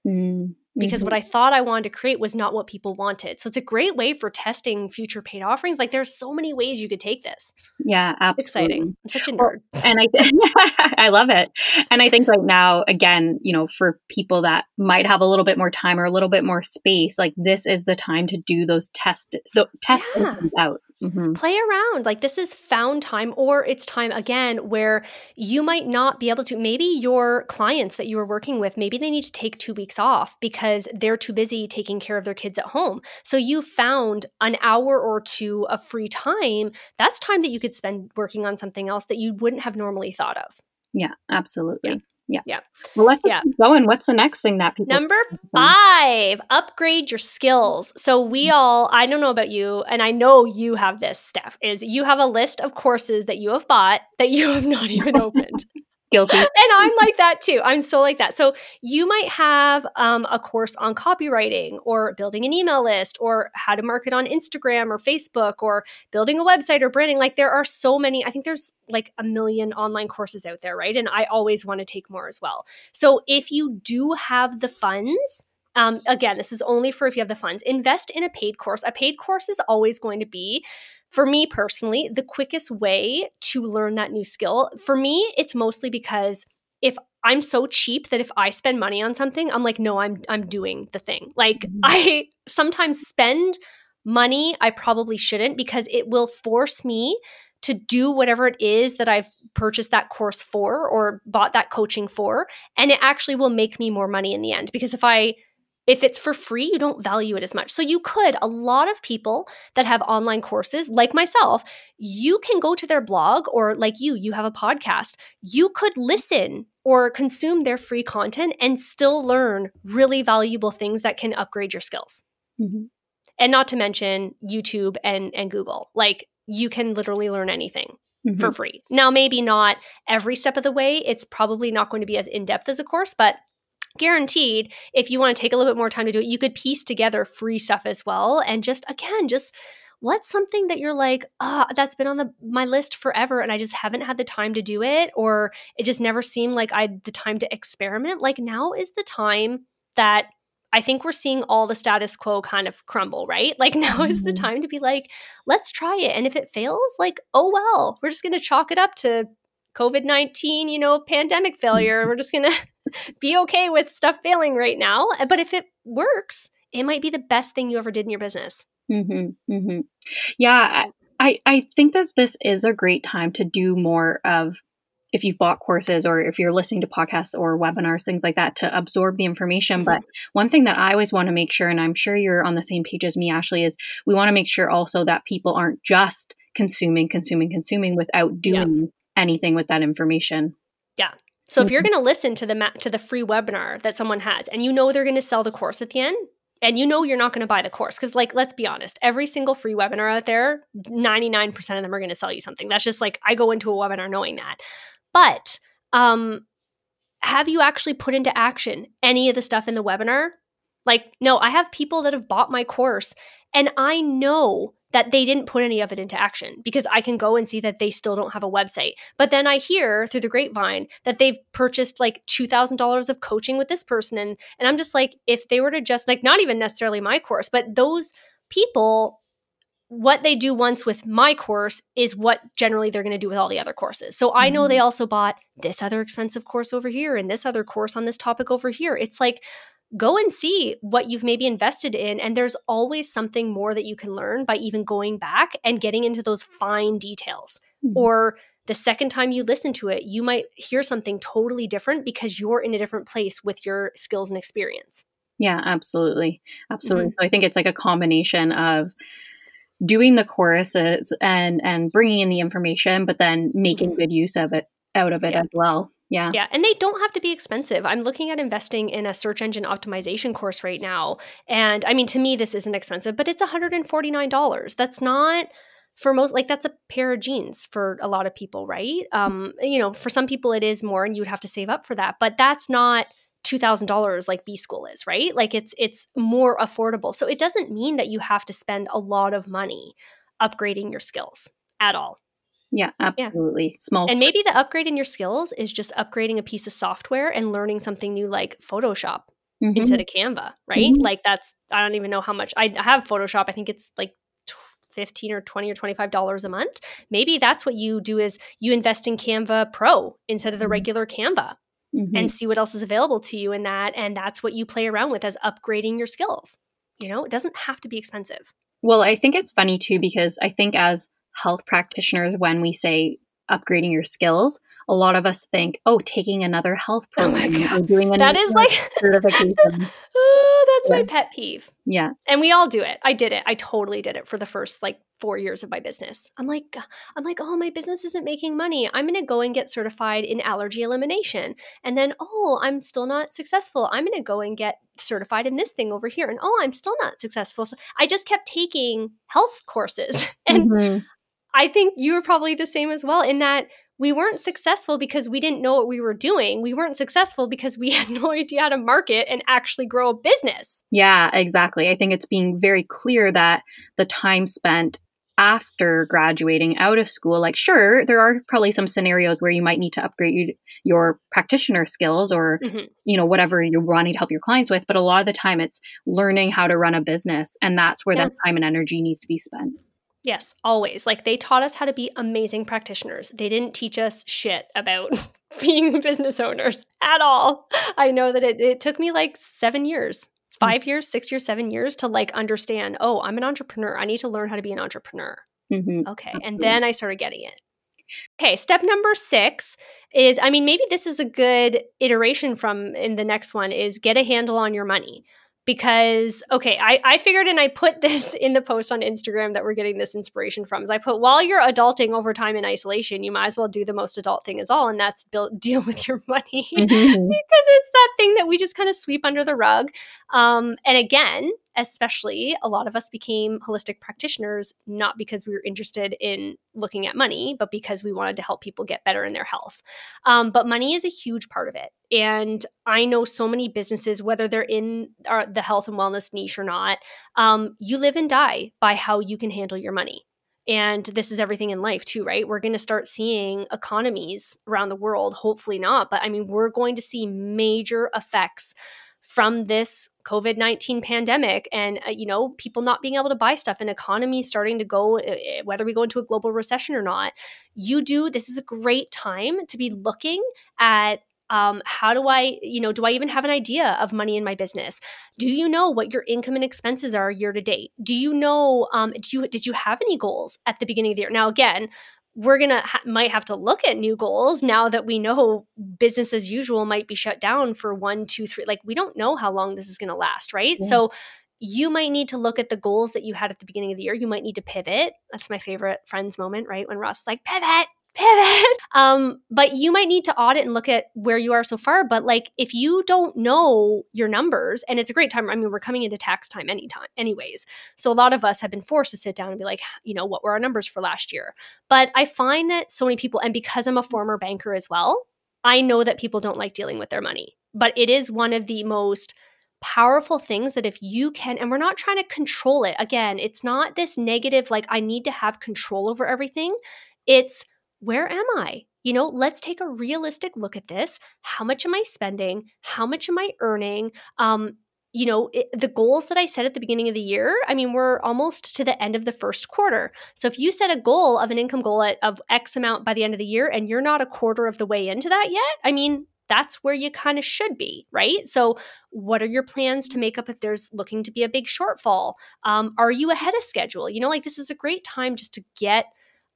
Mm-hmm. Because what I thought I wanted to create was not what people wanted. So it's a great way for testing future paid offerings. Like there's so many ways you could take this. Yeah, absolutely. Exciting. I'm such a nerd. and I th- I love it. And I think right now, again, you know, for people that might have a little bit more time or a little bit more space, like this is the time to do those test the test yeah. out. Mm-hmm. Play around. Like this is found time, or it's time again where you might not be able to. Maybe your clients that you are working with, maybe they need to take two weeks off because they're too busy taking care of their kids at home. So you found an hour or two of free time. That's time that you could spend working on something else that you wouldn't have normally thought of. Yeah, absolutely. Yeah. Yeah. Yeah. Well, let's yeah. keep going. What's the next thing that people Number five, upgrade your skills. So we mm. all, I don't know about you, and I know you have this, Steph, is you have a list of courses that you have bought that you have not even opened. Guilty. and I'm like that too. I'm so like that. So you might have um, a course on copywriting or building an email list or how to market on Instagram or Facebook or building a website or branding. Like there are so many. I think there's like a million online courses out there, right? And I always want to take more as well. So if you do have the funds, um, again, this is only for if you have the funds. Invest in a paid course. A paid course is always going to be for me personally, the quickest way to learn that new skill, for me, it's mostly because if I'm so cheap that if I spend money on something, I'm like, no, I'm I'm doing the thing. Like mm-hmm. I sometimes spend money I probably shouldn't because it will force me to do whatever it is that I've purchased that course for or bought that coaching for. And it actually will make me more money in the end. Because if I if it's for free, you don't value it as much. So you could, a lot of people that have online courses, like myself, you can go to their blog or like you, you have a podcast. You could listen or consume their free content and still learn really valuable things that can upgrade your skills. Mm-hmm. And not to mention YouTube and, and Google. Like you can literally learn anything mm-hmm. for free. Now, maybe not every step of the way. It's probably not going to be as in depth as a course, but guaranteed if you want to take a little bit more time to do it you could piece together free stuff as well and just again just what's something that you're like ah oh, that's been on the my list forever and i just haven't had the time to do it or it just never seemed like i had the time to experiment like now is the time that I think we're seeing all the status quo kind of crumble, right? Like now mm-hmm. is the mm-hmm. time to be like, let's try it. And if it fails, like, oh well, we're just going to chalk it up to COVID 19, you know, pandemic failure. We're just going to be okay with stuff failing right now. But if it works, it might be the best thing you ever did in your business. Mm-hmm, mm-hmm. Yeah, so. I, I think that this is a great time to do more of if you've bought courses or if you're listening to podcasts or webinars, things like that, to absorb the information. Mm-hmm. But one thing that I always want to make sure, and I'm sure you're on the same page as me, Ashley, is we want to make sure also that people aren't just consuming, consuming, consuming without doing yeah. anything with that information. Yeah. So if you're mm-hmm. going to listen to the ma- to the free webinar that someone has and you know they're going to sell the course at the end, and you know you're not going to buy the course because like let's be honest every single free webinar out there 99% of them are going to sell you something. That's just like i go into a webinar knowing that. But um have you actually put into action any of the stuff in the webinar? Like no i have people that have bought my course and i know that they didn't put any of it into action because I can go and see that they still don't have a website. But then I hear through the grapevine that they've purchased like $2,000 of coaching with this person. And, and I'm just like, if they were to just like, not even necessarily my course, but those people, what they do once with my course is what generally they're going to do with all the other courses. So I know they mm-hmm. also bought this other expensive course over here and this other course on this topic over here. It's like, go and see what you've maybe invested in. And there's always something more that you can learn by even going back and getting into those fine details. Mm-hmm. Or the second time you listen to it, you might hear something totally different because you're in a different place with your skills and experience. Yeah, absolutely. Absolutely. Mm-hmm. So I think it's like a combination of doing the courses and and bringing in the information but then making mm-hmm. good use of it out of it yeah. as well yeah. Yeah. And they don't have to be expensive. I'm looking at investing in a search engine optimization course right now. And I mean, to me, this isn't expensive, but it's $149. That's not for most like that's a pair of jeans for a lot of people right um you know for some people it is more and you would have to save up for that but that's not $2000 like b school is right like it's it's more affordable so it doesn't mean that you have to spend a lot of money upgrading your skills at all yeah, absolutely. Yeah. Small. And maybe the upgrade in your skills is just upgrading a piece of software and learning something new like Photoshop mm-hmm. instead of Canva, right? Mm-hmm. Like that's I don't even know how much I have Photoshop. I think it's like 15 or 20 or 25 dollars a month. Maybe that's what you do is you invest in Canva Pro instead of the mm-hmm. regular Canva. Mm-hmm. And see what else is available to you in that and that's what you play around with as upgrading your skills. You know, it doesn't have to be expensive. Well, I think it's funny too because I think as health practitioners when we say upgrading your skills, a lot of us think, oh, taking another health program oh or doing a that is like certification. oh, that's yeah. my pet peeve. Yeah. And we all do it. I did it. I totally did it for the first like four years of my business. I'm like, I'm like, oh, my business isn't making money. I'm gonna go and get certified in allergy elimination. And then, oh, I'm still not successful. I'm gonna go and get certified in this thing over here. And oh, I'm still not successful. So I just kept taking health courses. and mm-hmm. I think you were probably the same as well in that we weren't successful because we didn't know what we were doing. We weren't successful because we had no idea how to market and actually grow a business. Yeah, exactly. I think it's being very clear that the time spent after graduating out of school, like, sure, there are probably some scenarios where you might need to upgrade your practitioner skills or, mm-hmm. you know, whatever you're wanting to help your clients with. But a lot of the time, it's learning how to run a business. And that's where yeah. that time and energy needs to be spent. Yes, always. Like they taught us how to be amazing practitioners. They didn't teach us shit about being business owners at all. I know that it, it took me like seven years, hmm. five years, six years, seven years to like understand, oh, I'm an entrepreneur. I need to learn how to be an entrepreneur. Mm-hmm. Okay. Absolutely. And then I started getting it. Okay, step number six is I mean, maybe this is a good iteration from in the next one is get a handle on your money because okay I, I figured and i put this in the post on instagram that we're getting this inspiration from is i put while you're adulting over time in isolation you might as well do the most adult thing as all and that's build, deal with your money mm-hmm. because it's that thing that we just kind of sweep under the rug um, and again especially a lot of us became holistic practitioners not because we were interested in looking at money, but because we wanted to help people get better in their health. Um, but money is a huge part of it. And I know so many businesses, whether they're in our, the health and wellness niche or not, um, you live and die by how you can handle your money. And this is everything in life, too, right? We're going to start seeing economies around the world, hopefully not, but I mean, we're going to see major effects from this COVID 19 pandemic and, uh, you know, people not being able to buy stuff and economy starting to go, uh, whether we go into a global recession or not, you do, this is a great time to be looking at um, how do I, you know, do I even have an idea of money in my business? Do you know what your income and expenses are year to date? Do you know, um, do you, did you have any goals at the beginning of the year? Now, again, we're gonna ha- might have to look at new goals now that we know business as usual might be shut down for one two three like we don't know how long this is gonna last right yeah. so you might need to look at the goals that you had at the beginning of the year you might need to pivot that's my favorite friends moment right when ross is like pivot pivot. Um, but you might need to audit and look at where you are so far. But like if you don't know your numbers, and it's a great time. I mean, we're coming into tax time anytime, anyways. So a lot of us have been forced to sit down and be like, you know, what were our numbers for last year? But I find that so many people, and because I'm a former banker as well, I know that people don't like dealing with their money. But it is one of the most powerful things that if you can, and we're not trying to control it. Again, it's not this negative, like, I need to have control over everything. It's where am I? You know, let's take a realistic look at this. How much am I spending? How much am I earning? Um, you know, it, the goals that I set at the beginning of the year, I mean, we're almost to the end of the first quarter. So if you set a goal of an income goal at, of X amount by the end of the year and you're not a quarter of the way into that yet, I mean, that's where you kind of should be, right? So, what are your plans to make up if there's looking to be a big shortfall? Um, are you ahead of schedule? You know, like this is a great time just to get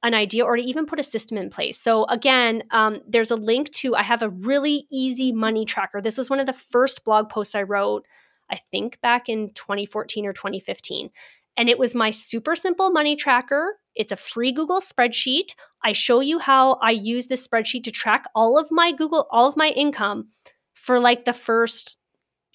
an idea or to even put a system in place. So, again, um, there's a link to, I have a really easy money tracker. This was one of the first blog posts I wrote, I think back in 2014 or 2015. And it was my super simple money tracker. It's a free Google spreadsheet. I show you how I use this spreadsheet to track all of my Google, all of my income for like the first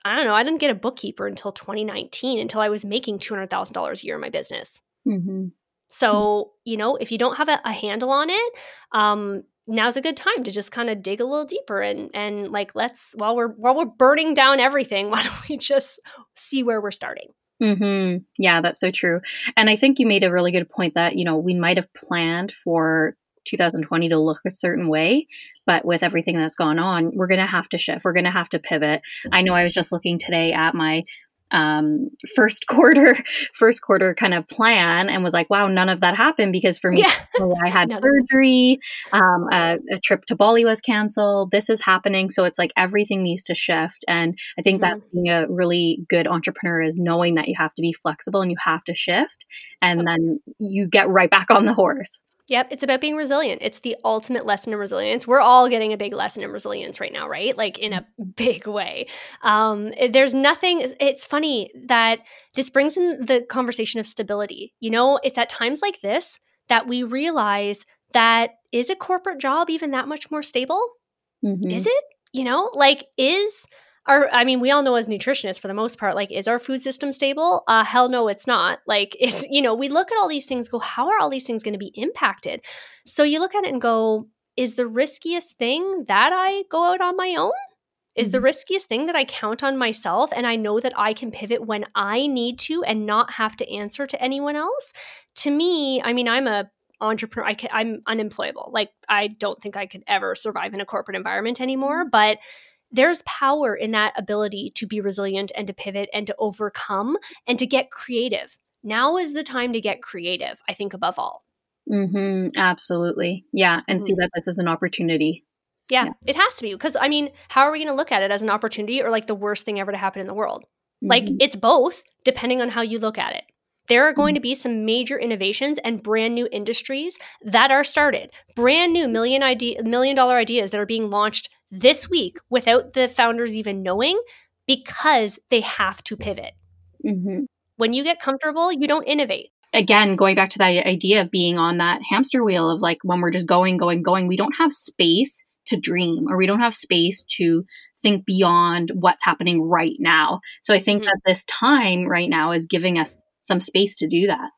I don't know. I didn't get a bookkeeper until 2019, until I was making $200,000 a year in my business. Mm-hmm. So, you know, if you don't have a, a handle on it, um, now's a good time to just kind of dig a little deeper and and like let's while we're while we're burning down everything, why don't we just see where we're starting? hmm Yeah, that's so true. And I think you made a really good point that, you know, we might have planned for 2020 to look a certain way, but with everything that's gone on, we're going to have to shift. We're going to have to pivot. I know I was just looking today at my um, first quarter first quarter kind of plan and was like wow none of that happened because for me yeah. i had surgery um, a, a, trip to bali was canceled. This is happening. So it's like everything needs to shift. And i think mm-hmm. that being a really good entrepreneur is knowing that you have to be flexible and you have to shift. And then you get right back on the horse Yep, it's about being resilient. It's the ultimate lesson in resilience. We're all getting a big lesson in resilience right now, right? Like in a big way. Um, there's nothing, it's funny that this brings in the conversation of stability. You know, it's at times like this that we realize that is a corporate job even that much more stable? Mm-hmm. Is it? You know, like is our i mean we all know as nutritionists for the most part like is our food system stable? Uh hell no it's not. Like it's you know we look at all these things go how are all these things going to be impacted? So you look at it and go is the riskiest thing that i go out on my own? Is mm-hmm. the riskiest thing that i count on myself and i know that i can pivot when i need to and not have to answer to anyone else? To me i mean i'm a entrepreneur I can, i'm unemployable. Like i don't think i could ever survive in a corporate environment anymore mm-hmm. but there's power in that ability to be resilient and to pivot and to overcome and to get creative. Now is the time to get creative, I think, above all. Mm-hmm, absolutely. Yeah. And mm-hmm. see that this is an opportunity. Yeah, yeah. it has to be. Because, I mean, how are we going to look at it as an opportunity or like the worst thing ever to happen in the world? Mm-hmm. Like, it's both, depending on how you look at it. There are going mm-hmm. to be some major innovations and brand new industries that are started. Brand new million idea million dollar ideas that are being launched this week without the founders even knowing because they have to pivot. Mm-hmm. When you get comfortable, you don't innovate. Again, going back to that idea of being on that hamster wheel of like when we're just going, going, going, we don't have space to dream or we don't have space to think beyond what's happening right now. So I think mm-hmm. that this time right now is giving us some space to do that.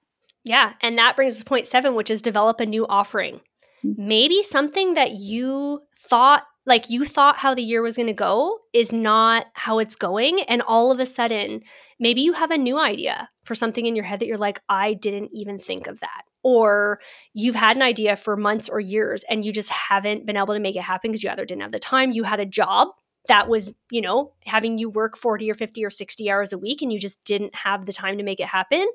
Yeah. And that brings us to point seven, which is develop a new offering. Mm-hmm. Maybe something that you thought like you thought how the year was going to go is not how it's going and all of a sudden maybe you have a new idea for something in your head that you're like I didn't even think of that or you've had an idea for months or years and you just haven't been able to make it happen because you either didn't have the time you had a job that was you know having you work 40 or 50 or 60 hours a week and you just didn't have the time to make it happen.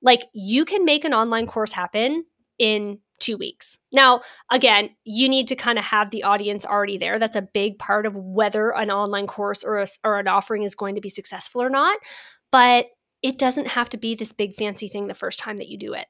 Like you can make an online course happen in two weeks. Now, again, you need to kind of have the audience already there. That's a big part of whether an online course or, a, or an offering is going to be successful or not. But it doesn't have to be this big fancy thing the first time that you do it.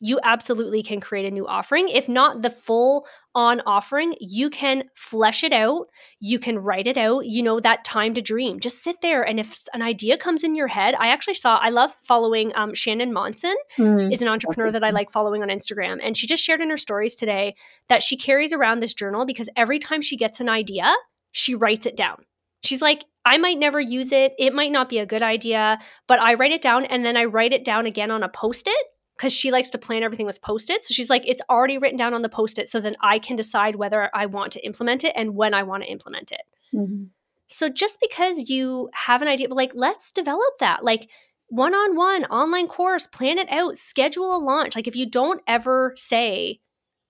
You absolutely can create a new offering. If not the full on offering, you can flesh it out. You can write it out. You know, that time to dream. Just sit there. And if an idea comes in your head, I actually saw, I love following um, Shannon Monson, mm, is an entrepreneur that I like following on Instagram. And she just shared in her stories today that she carries around this journal because every time she gets an idea, she writes it down. She's like, I might never use it. It might not be a good idea, but I write it down and then I write it down again on a post it because she likes to plan everything with post it. So she's like, it's already written down on the post it. So then I can decide whether I want to implement it and when I want to implement it. Mm-hmm. So just because you have an idea, but like, let's develop that. Like, one on one, online course, plan it out, schedule a launch. Like, if you don't ever say,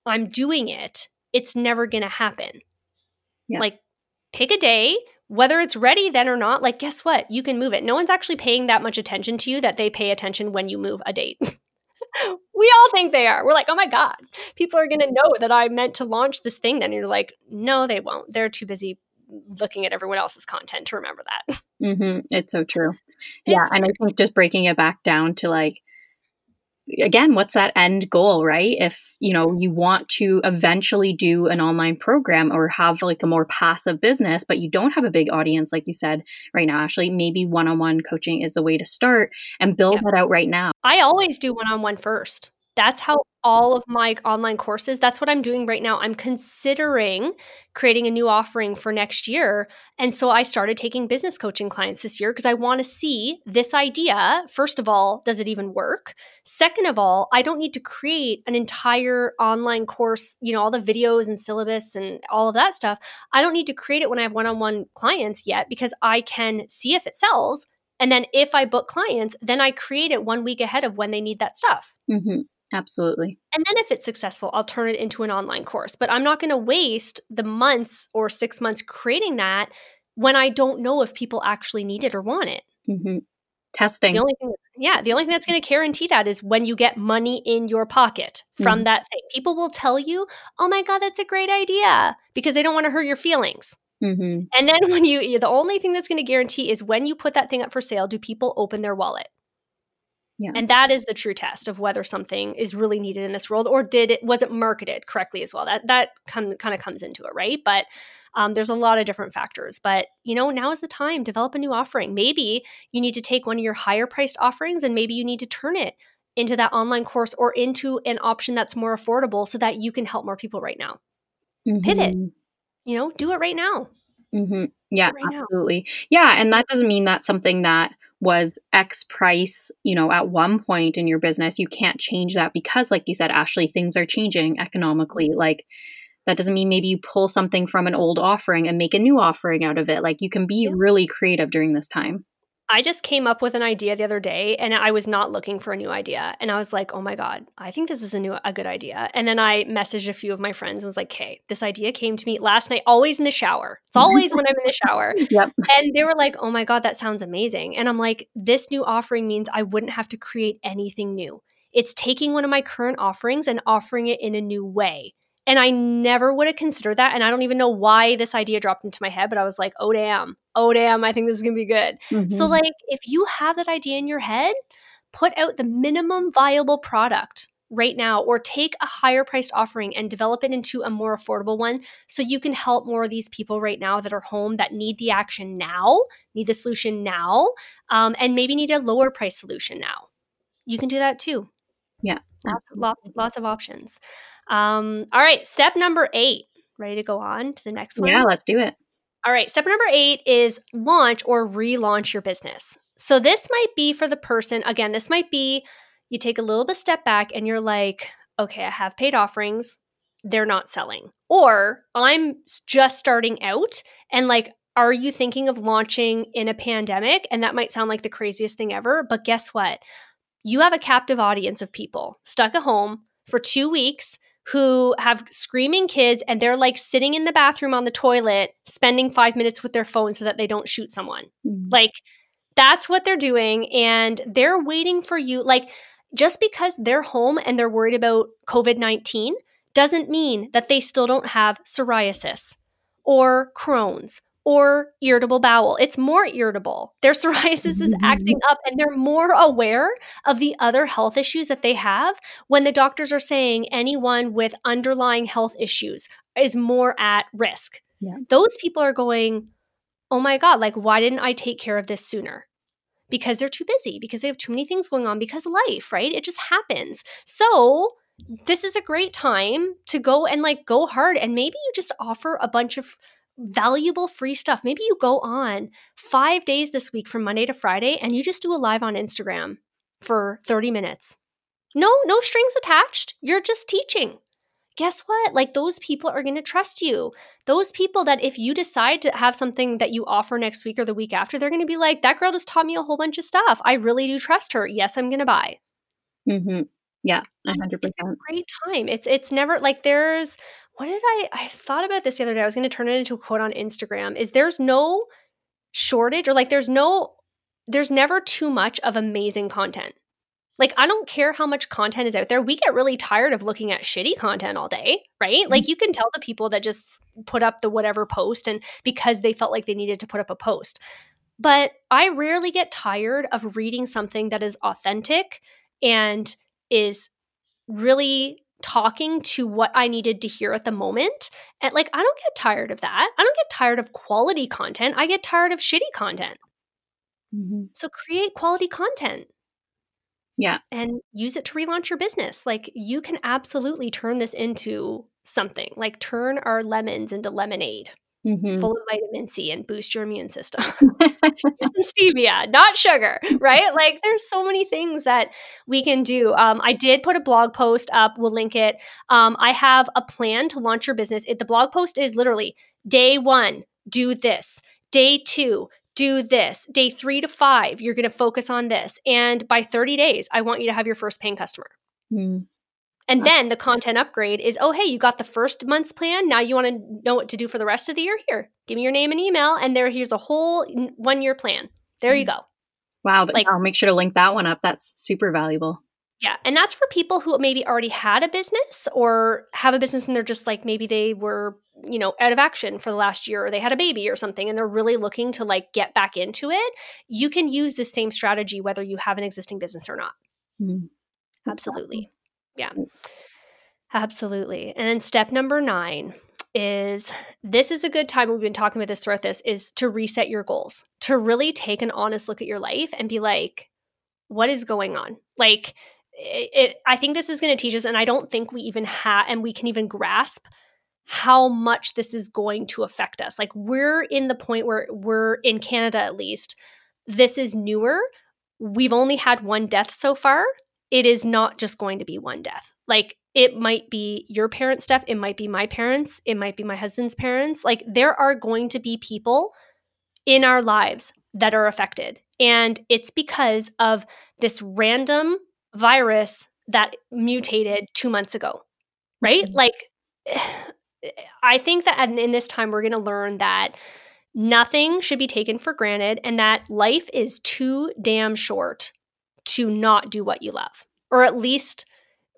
I'm doing it, it's never going to happen. Yeah. Like, pick a day, whether it's ready then or not. Like, guess what? You can move it. No one's actually paying that much attention to you that they pay attention when you move a date. we all think they are. We're like, oh my God, people are going to know that I meant to launch this thing. Then you're like, no, they won't. They're too busy looking at everyone else's content to remember that. Mm-hmm. It's so true. It's yeah. And I think just breaking it back down to like, again what's that end goal right? If you know you want to eventually do an online program or have like a more passive business but you don't have a big audience like you said right now ashley maybe one-on-one coaching is a way to start and build yep. that out right now. I always do one-on-one first that's how all of my online courses that's what i'm doing right now i'm considering creating a new offering for next year and so i started taking business coaching clients this year because i want to see this idea first of all does it even work second of all i don't need to create an entire online course you know all the videos and syllabus and all of that stuff i don't need to create it when i have one-on-one clients yet because i can see if it sells and then if I book clients, then I create it one week ahead of when they need that stuff. Mm-hmm. Absolutely. And then if it's successful, I'll turn it into an online course. But I'm not going to waste the months or six months creating that when I don't know if people actually need it or want it. Mm-hmm. Testing. The only thing, yeah, the only thing that's going to guarantee that is when you get money in your pocket from mm-hmm. that thing. People will tell you, "Oh my god, that's a great idea," because they don't want to hurt your feelings. Mm-hmm. And then when you, the only thing that's going to guarantee is when you put that thing up for sale, do people open their wallet? Yeah. And that is the true test of whether something is really needed in this world or did it was it marketed correctly as well. That that come, kind of comes into it, right? But um, there's a lot of different factors. But you know, now is the time. Develop a new offering. Maybe you need to take one of your higher priced offerings and maybe you need to turn it into that online course or into an option that's more affordable so that you can help more people right now. Mm-hmm. Pivot. You know, do it right now. Mm-hmm. Yeah, right absolutely. Now. Yeah, and that doesn't mean that's something that was X price, you know, at one point in your business, you can't change that because, like you said, Ashley, things are changing economically. Like, that doesn't mean maybe you pull something from an old offering and make a new offering out of it. Like, you can be yeah. really creative during this time. I just came up with an idea the other day and I was not looking for a new idea. And I was like, oh my God, I think this is a new a good idea. And then I messaged a few of my friends and was like, hey, this idea came to me last night, always in the shower. It's mm-hmm. always when I'm in the shower. Yep. And they were like, oh my God, that sounds amazing. And I'm like, this new offering means I wouldn't have to create anything new. It's taking one of my current offerings and offering it in a new way. And I never would have considered that. And I don't even know why this idea dropped into my head, but I was like, oh, damn. Oh, damn. I think this is going to be good. Mm-hmm. So, like, if you have that idea in your head, put out the minimum viable product right now or take a higher priced offering and develop it into a more affordable one so you can help more of these people right now that are home that need the action now need the solution now um, and maybe need a lower price solution now you can do that too yeah lots lots, lots of options um, all right, step number eight. Ready to go on to the next one? Yeah, let's do it. All right, step number eight is launch or relaunch your business. So this might be for the person, again, this might be you take a little bit step back and you're like, okay, I have paid offerings, they're not selling. Or I'm just starting out and like, are you thinking of launching in a pandemic? And that might sound like the craziest thing ever, but guess what? You have a captive audience of people stuck at home for two weeks who have screaming kids and they're like sitting in the bathroom on the toilet spending five minutes with their phone so that they don't shoot someone. Mm-hmm. Like, that's what they're doing. And they're waiting for you. Like, just because they're home and they're worried about COVID 19 doesn't mean that they still don't have psoriasis or Crohn's or irritable bowel. It's more irritable. Their psoriasis is acting mm. up and they're more aware of the other health issues that they have when the doctors are saying anyone with underlying health issues is more at risk. Yeah. Those people are going, oh my God, like, why didn't I take care of this sooner? Because they're too busy, because they have too many things going on, because life, right? It just happens. So, this is a great time to go and like go hard and maybe you just offer a bunch of valuable free stuff. Maybe you go on five days this week from Monday to Friday and you just do a live on Instagram for 30 minutes. No, no strings attached. You're just teaching. Guess what? Like those people are going to trust you. Those people that if you decide to have something that you offer next week or the week after, they're going to be like, that girl just taught me a whole bunch of stuff. I really do trust her. Yes, I'm going to buy. Mm-hmm. Yeah, 100%. It's a great time. It's it's never like there's what did I I thought about this the other day. I was going to turn it into a quote on Instagram. Is there's no shortage or like there's no there's never too much of amazing content. Like I don't care how much content is out there. We get really tired of looking at shitty content all day, right? Mm-hmm. Like you can tell the people that just put up the whatever post and because they felt like they needed to put up a post. But I rarely get tired of reading something that is authentic and is really talking to what I needed to hear at the moment. And like, I don't get tired of that. I don't get tired of quality content. I get tired of shitty content. Mm-hmm. So create quality content. Yeah. And use it to relaunch your business. Like, you can absolutely turn this into something. Like, turn our lemons into lemonade mm-hmm. full of vitamin C and boost your immune system. some stevia, not sugar, right? Like there's so many things that we can do. Um, I did put a blog post up. We'll link it. Um, I have a plan to launch your business. It, the blog post is literally day one, do this. Day two, do this. Day three to five, you're going to focus on this. And by 30 days, I want you to have your first paying customer. Mm. And then the content upgrade is, oh, hey, you got the first month's plan. Now you want to know what to do for the rest of the year? Here, give me your name and email. And there, here's a whole one year plan. There you mm. go. Wow. Like, I'll make sure to link that one up. That's super valuable. Yeah. And that's for people who maybe already had a business or have a business and they're just like, maybe they were, you know, out of action for the last year or they had a baby or something and they're really looking to like get back into it. You can use the same strategy whether you have an existing business or not. Mm. Absolutely. Yeah. Mm. Absolutely. And then step number nine is this is a good time we've been talking about this throughout this is to reset your goals to really take an honest look at your life and be like what is going on like it, it, i think this is going to teach us and i don't think we even have and we can even grasp how much this is going to affect us like we're in the point where we're in canada at least this is newer we've only had one death so far it is not just going to be one death. Like it might be your parents' death, it might be my parents, it might be my husband's parents. Like there are going to be people in our lives that are affected. And it's because of this random virus that mutated two months ago, right? Mm-hmm. Like, I think that in this time, we're going to learn that nothing should be taken for granted and that life is too damn short to not do what you love. Or at least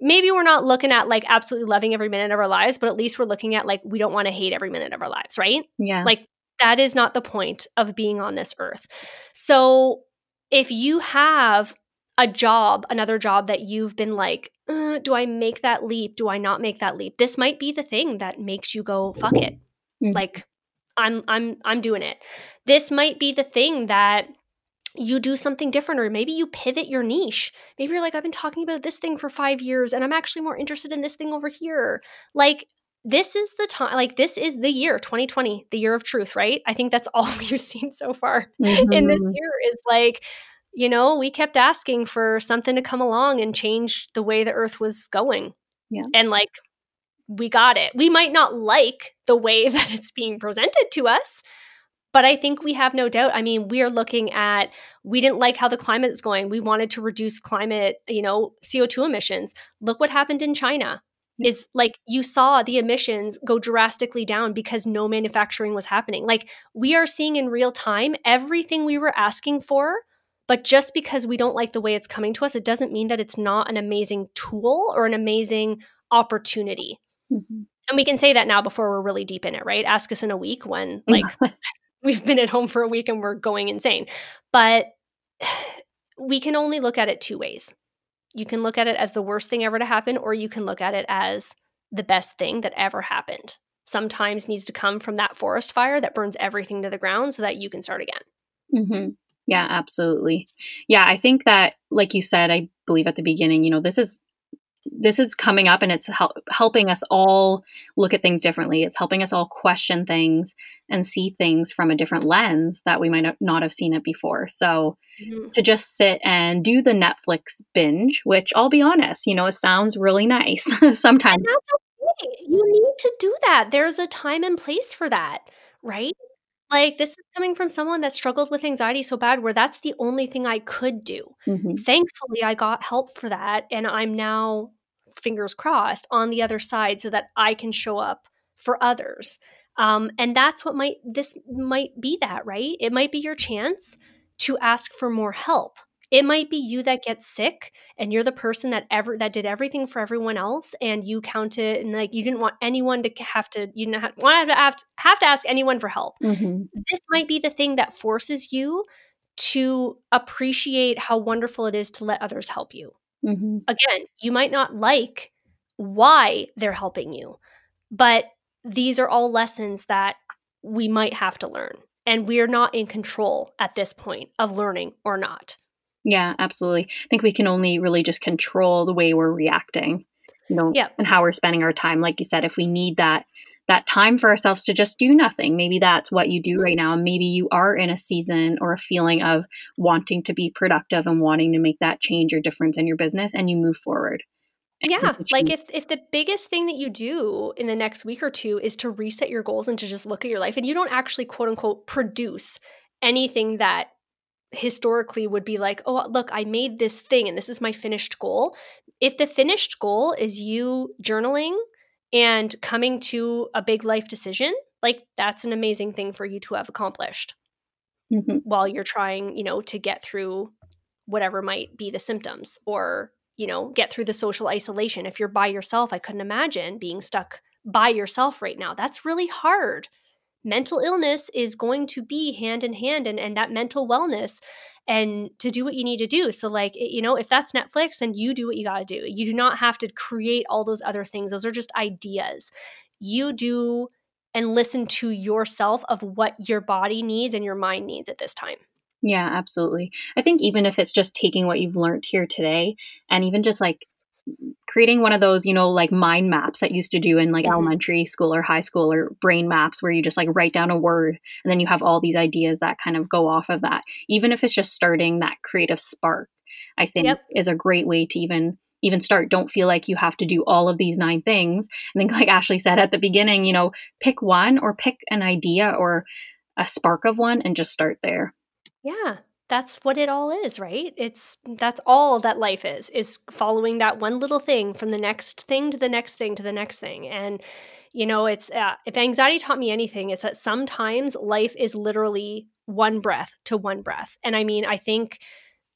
maybe we're not looking at like absolutely loving every minute of our lives, but at least we're looking at like we don't want to hate every minute of our lives, right? Yeah. Like that is not the point of being on this earth. So if you have a job, another job that you've been like, uh, do I make that leap? Do I not make that leap? This might be the thing that makes you go, fuck it. Mm-hmm. Like I'm I'm I'm doing it. This might be the thing that you do something different or maybe you pivot your niche. Maybe you're like, I've been talking about this thing for five years and I'm actually more interested in this thing over here. Like, this is the time, like, this is the year 2020, the year of truth, right? I think that's all we've seen so far mm-hmm. in this mm-hmm. year is like, you know, we kept asking for something to come along and change the way the earth was going. Yeah. And like, we got it. We might not like the way that it's being presented to us, but I think we have no doubt. I mean, we are looking at, we didn't like how the climate is going. We wanted to reduce climate, you know, CO2 emissions. Look what happened in China. Is like you saw the emissions go drastically down because no manufacturing was happening. Like we are seeing in real time everything we were asking for but just because we don't like the way it's coming to us, it doesn't mean that it's not an amazing tool or an amazing opportunity. Mm-hmm. And we can say that now before we're really deep in it, right? Ask us in a week when like we've been at home for a week and we're going insane. But we can only look at it two ways. You can look at it as the worst thing ever to happen, or you can look at it as the best thing that ever happened. Sometimes needs to come from that forest fire that burns everything to the ground so that you can start again. Mm-hmm. Yeah, absolutely. Yeah, I think that, like you said, I believe at the beginning, you know, this is this is coming up and it's hel- helping us all look at things differently. It's helping us all question things and see things from a different lens that we might not have seen it before. So mm-hmm. to just sit and do the Netflix binge, which I'll be honest, you know, it sounds really nice sometimes. And that's okay. You need to do that. There's a time and place for that, right? Like this is coming from someone that struggled with anxiety so bad where that's the only thing I could do. Mm-hmm. Thankfully, I got help for that and I'm now fingers crossed on the other side so that I can show up for others. Um, and that's what might this might be that, right? It might be your chance to ask for more help. It might be you that gets sick and you're the person that ever that did everything for everyone else and you count it and like you didn't want anyone to have to you didn't have, want to have to, have to ask anyone for help. Mm-hmm. This might be the thing that forces you to appreciate how wonderful it is to let others help you. Mm-hmm. Again, you might not like why they're helping you, but these are all lessons that we might have to learn. And we're not in control at this point of learning or not. Yeah, absolutely. I think we can only really just control the way we're reacting, you know, yeah. and how we're spending our time. Like you said, if we need that that time for ourselves to just do nothing, maybe that's what you do mm-hmm. right now. And maybe you are in a season or a feeling of wanting to be productive and wanting to make that change or difference in your business, and you move forward. Yeah, like if if the biggest thing that you do in the next week or two is to reset your goals and to just look at your life and you don't actually quote unquote produce anything that historically would be like, oh, look, I made this thing and this is my finished goal. If the finished goal is you journaling and coming to a big life decision, like that's an amazing thing for you to have accomplished mm-hmm. while you're trying, you know, to get through whatever might be the symptoms or, you know, get through the social isolation. If you're by yourself, I couldn't imagine being stuck by yourself right now. That's really hard mental illness is going to be hand in hand and, and that mental wellness and to do what you need to do. So, like, you know, if that's Netflix, then you do what you got to do. You do not have to create all those other things, those are just ideas. You do and listen to yourself of what your body needs and your mind needs at this time. Yeah, absolutely. I think even if it's just taking what you've learned here today and even just like creating one of those, you know, like mind maps that used to do in like mm-hmm. elementary school or high school or brain maps where you just like write down a word and then you have all these ideas that kind of go off of that. Even if it's just starting that creative spark, I think yep. is a great way to even even start. Don't feel like you have to do all of these nine things. I think like Ashley said at the beginning, you know, pick one or pick an idea or a spark of one and just start there. Yeah that's what it all is, right? It's that's all that life is is following that one little thing from the next thing to the next thing to the next thing. And you know, it's uh, if anxiety taught me anything, it's that sometimes life is literally one breath to one breath. And I mean, I think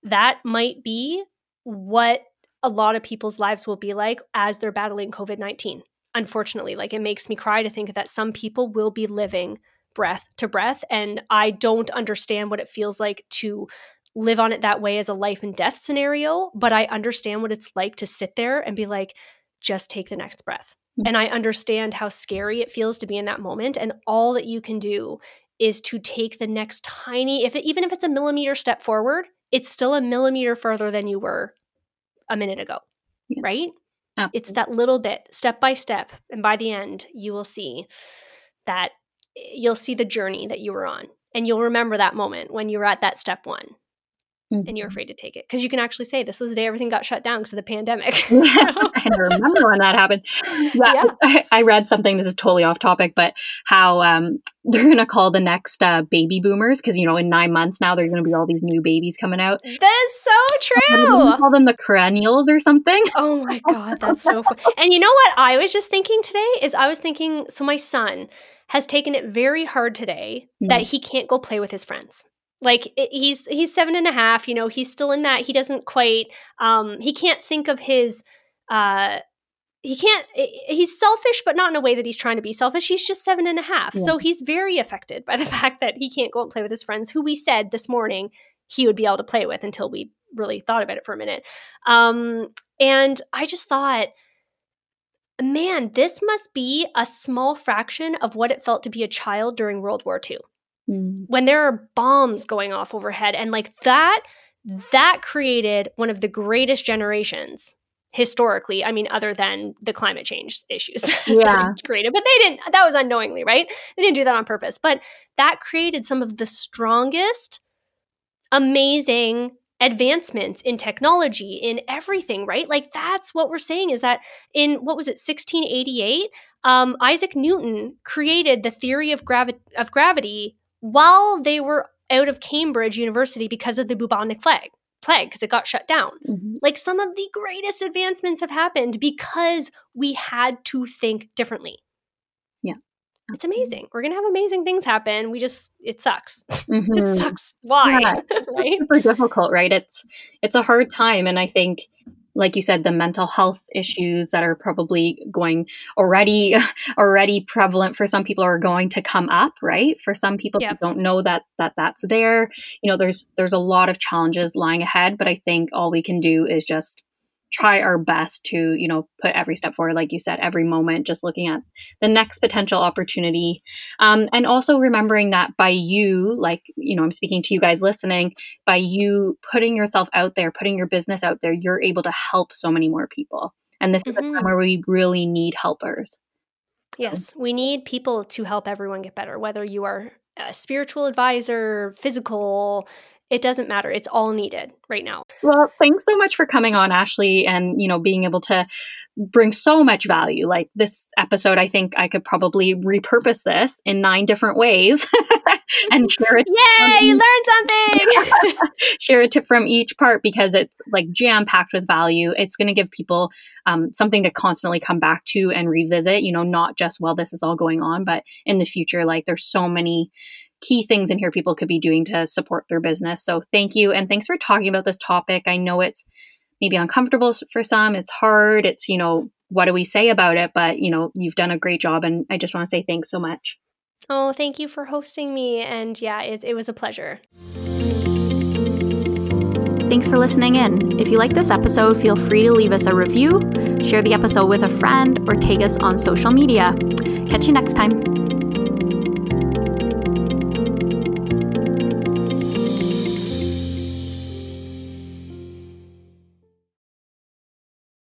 that might be what a lot of people's lives will be like as they're battling COVID-19. Unfortunately, like it makes me cry to think that some people will be living breath to breath. And I don't understand what it feels like to live on it that way as a life and death scenario, but I understand what it's like to sit there and be like, just take the next breath. Mm-hmm. And I understand how scary it feels to be in that moment. And all that you can do is to take the next tiny, if it, even if it's a millimeter step forward, it's still a millimeter further than you were a minute ago, yeah. right? Absolutely. It's that little bit, step by step. And by the end, you will see that you'll see the journey that you were on and you'll remember that moment when you were at that step one mm-hmm. and you're afraid to take it because you can actually say this was the day everything got shut down because of the pandemic i remember when that happened yeah, yeah. I, I, read something this is totally off topic but how um, they're going to call the next uh, baby boomers because you know in nine months now there's going to be all these new babies coming out that's so true call them the perennials or something oh my god that's so funny and you know what i was just thinking today is i was thinking so my son has taken it very hard today mm. that he can't go play with his friends like he's he's seven and a half you know he's still in that he doesn't quite um he can't think of his uh he can't he's selfish but not in a way that he's trying to be selfish he's just seven and a half. Yeah. so he's very affected by the fact that he can't go and play with his friends who we said this morning he would be able to play with until we really thought about it for a minute. Um, and i just thought man this must be a small fraction of what it felt to be a child during world war ii mm. when there are bombs going off overhead and like that that created one of the greatest generations historically i mean other than the climate change issues yeah. created but they didn't that was unknowingly right? They didn't do that on purpose but that created some of the strongest amazing advancements in technology in everything right? Like that's what we're saying is that in what was it 1688 um, isaac newton created the theory of, gravi- of gravity while they were out of cambridge university because of the bubonic plague plague because it got shut down. Mm-hmm. Like some of the greatest advancements have happened because we had to think differently. Yeah. It's amazing. We're going to have amazing things happen. We just it sucks. Mm-hmm. it sucks. Why? Yeah, right? super difficult, right? It's it's a hard time and I think like you said the mental health issues that are probably going already already prevalent for some people are going to come up right for some people yep. who don't know that that that's there you know there's there's a lot of challenges lying ahead but i think all we can do is just try our best to you know put every step forward like you said every moment just looking at the next potential opportunity um, and also remembering that by you like you know i'm speaking to you guys listening by you putting yourself out there putting your business out there you're able to help so many more people and this mm-hmm. is a time mm-hmm. where we really need helpers yes we need people to help everyone get better whether you are a spiritual advisor physical it doesn't matter. It's all needed right now. Well, thanks so much for coming on, Ashley, and you know, being able to bring so much value. Like this episode, I think I could probably repurpose this in nine different ways and share it. Yay, you learned something. share a tip from each part because it's like jam packed with value. It's going to give people um, something to constantly come back to and revisit. You know, not just while this is all going on, but in the future. Like there's so many key things in here people could be doing to support their business. So thank you. And thanks for talking about this topic. I know it's maybe uncomfortable for some, it's hard. It's, you know, what do we say about it? But, you know, you've done a great job. And I just want to say thanks so much. Oh, thank you for hosting me. And yeah, it, it was a pleasure. Thanks for listening in. If you like this episode, feel free to leave us a review, share the episode with a friend, or tag us on social media. Catch you next time.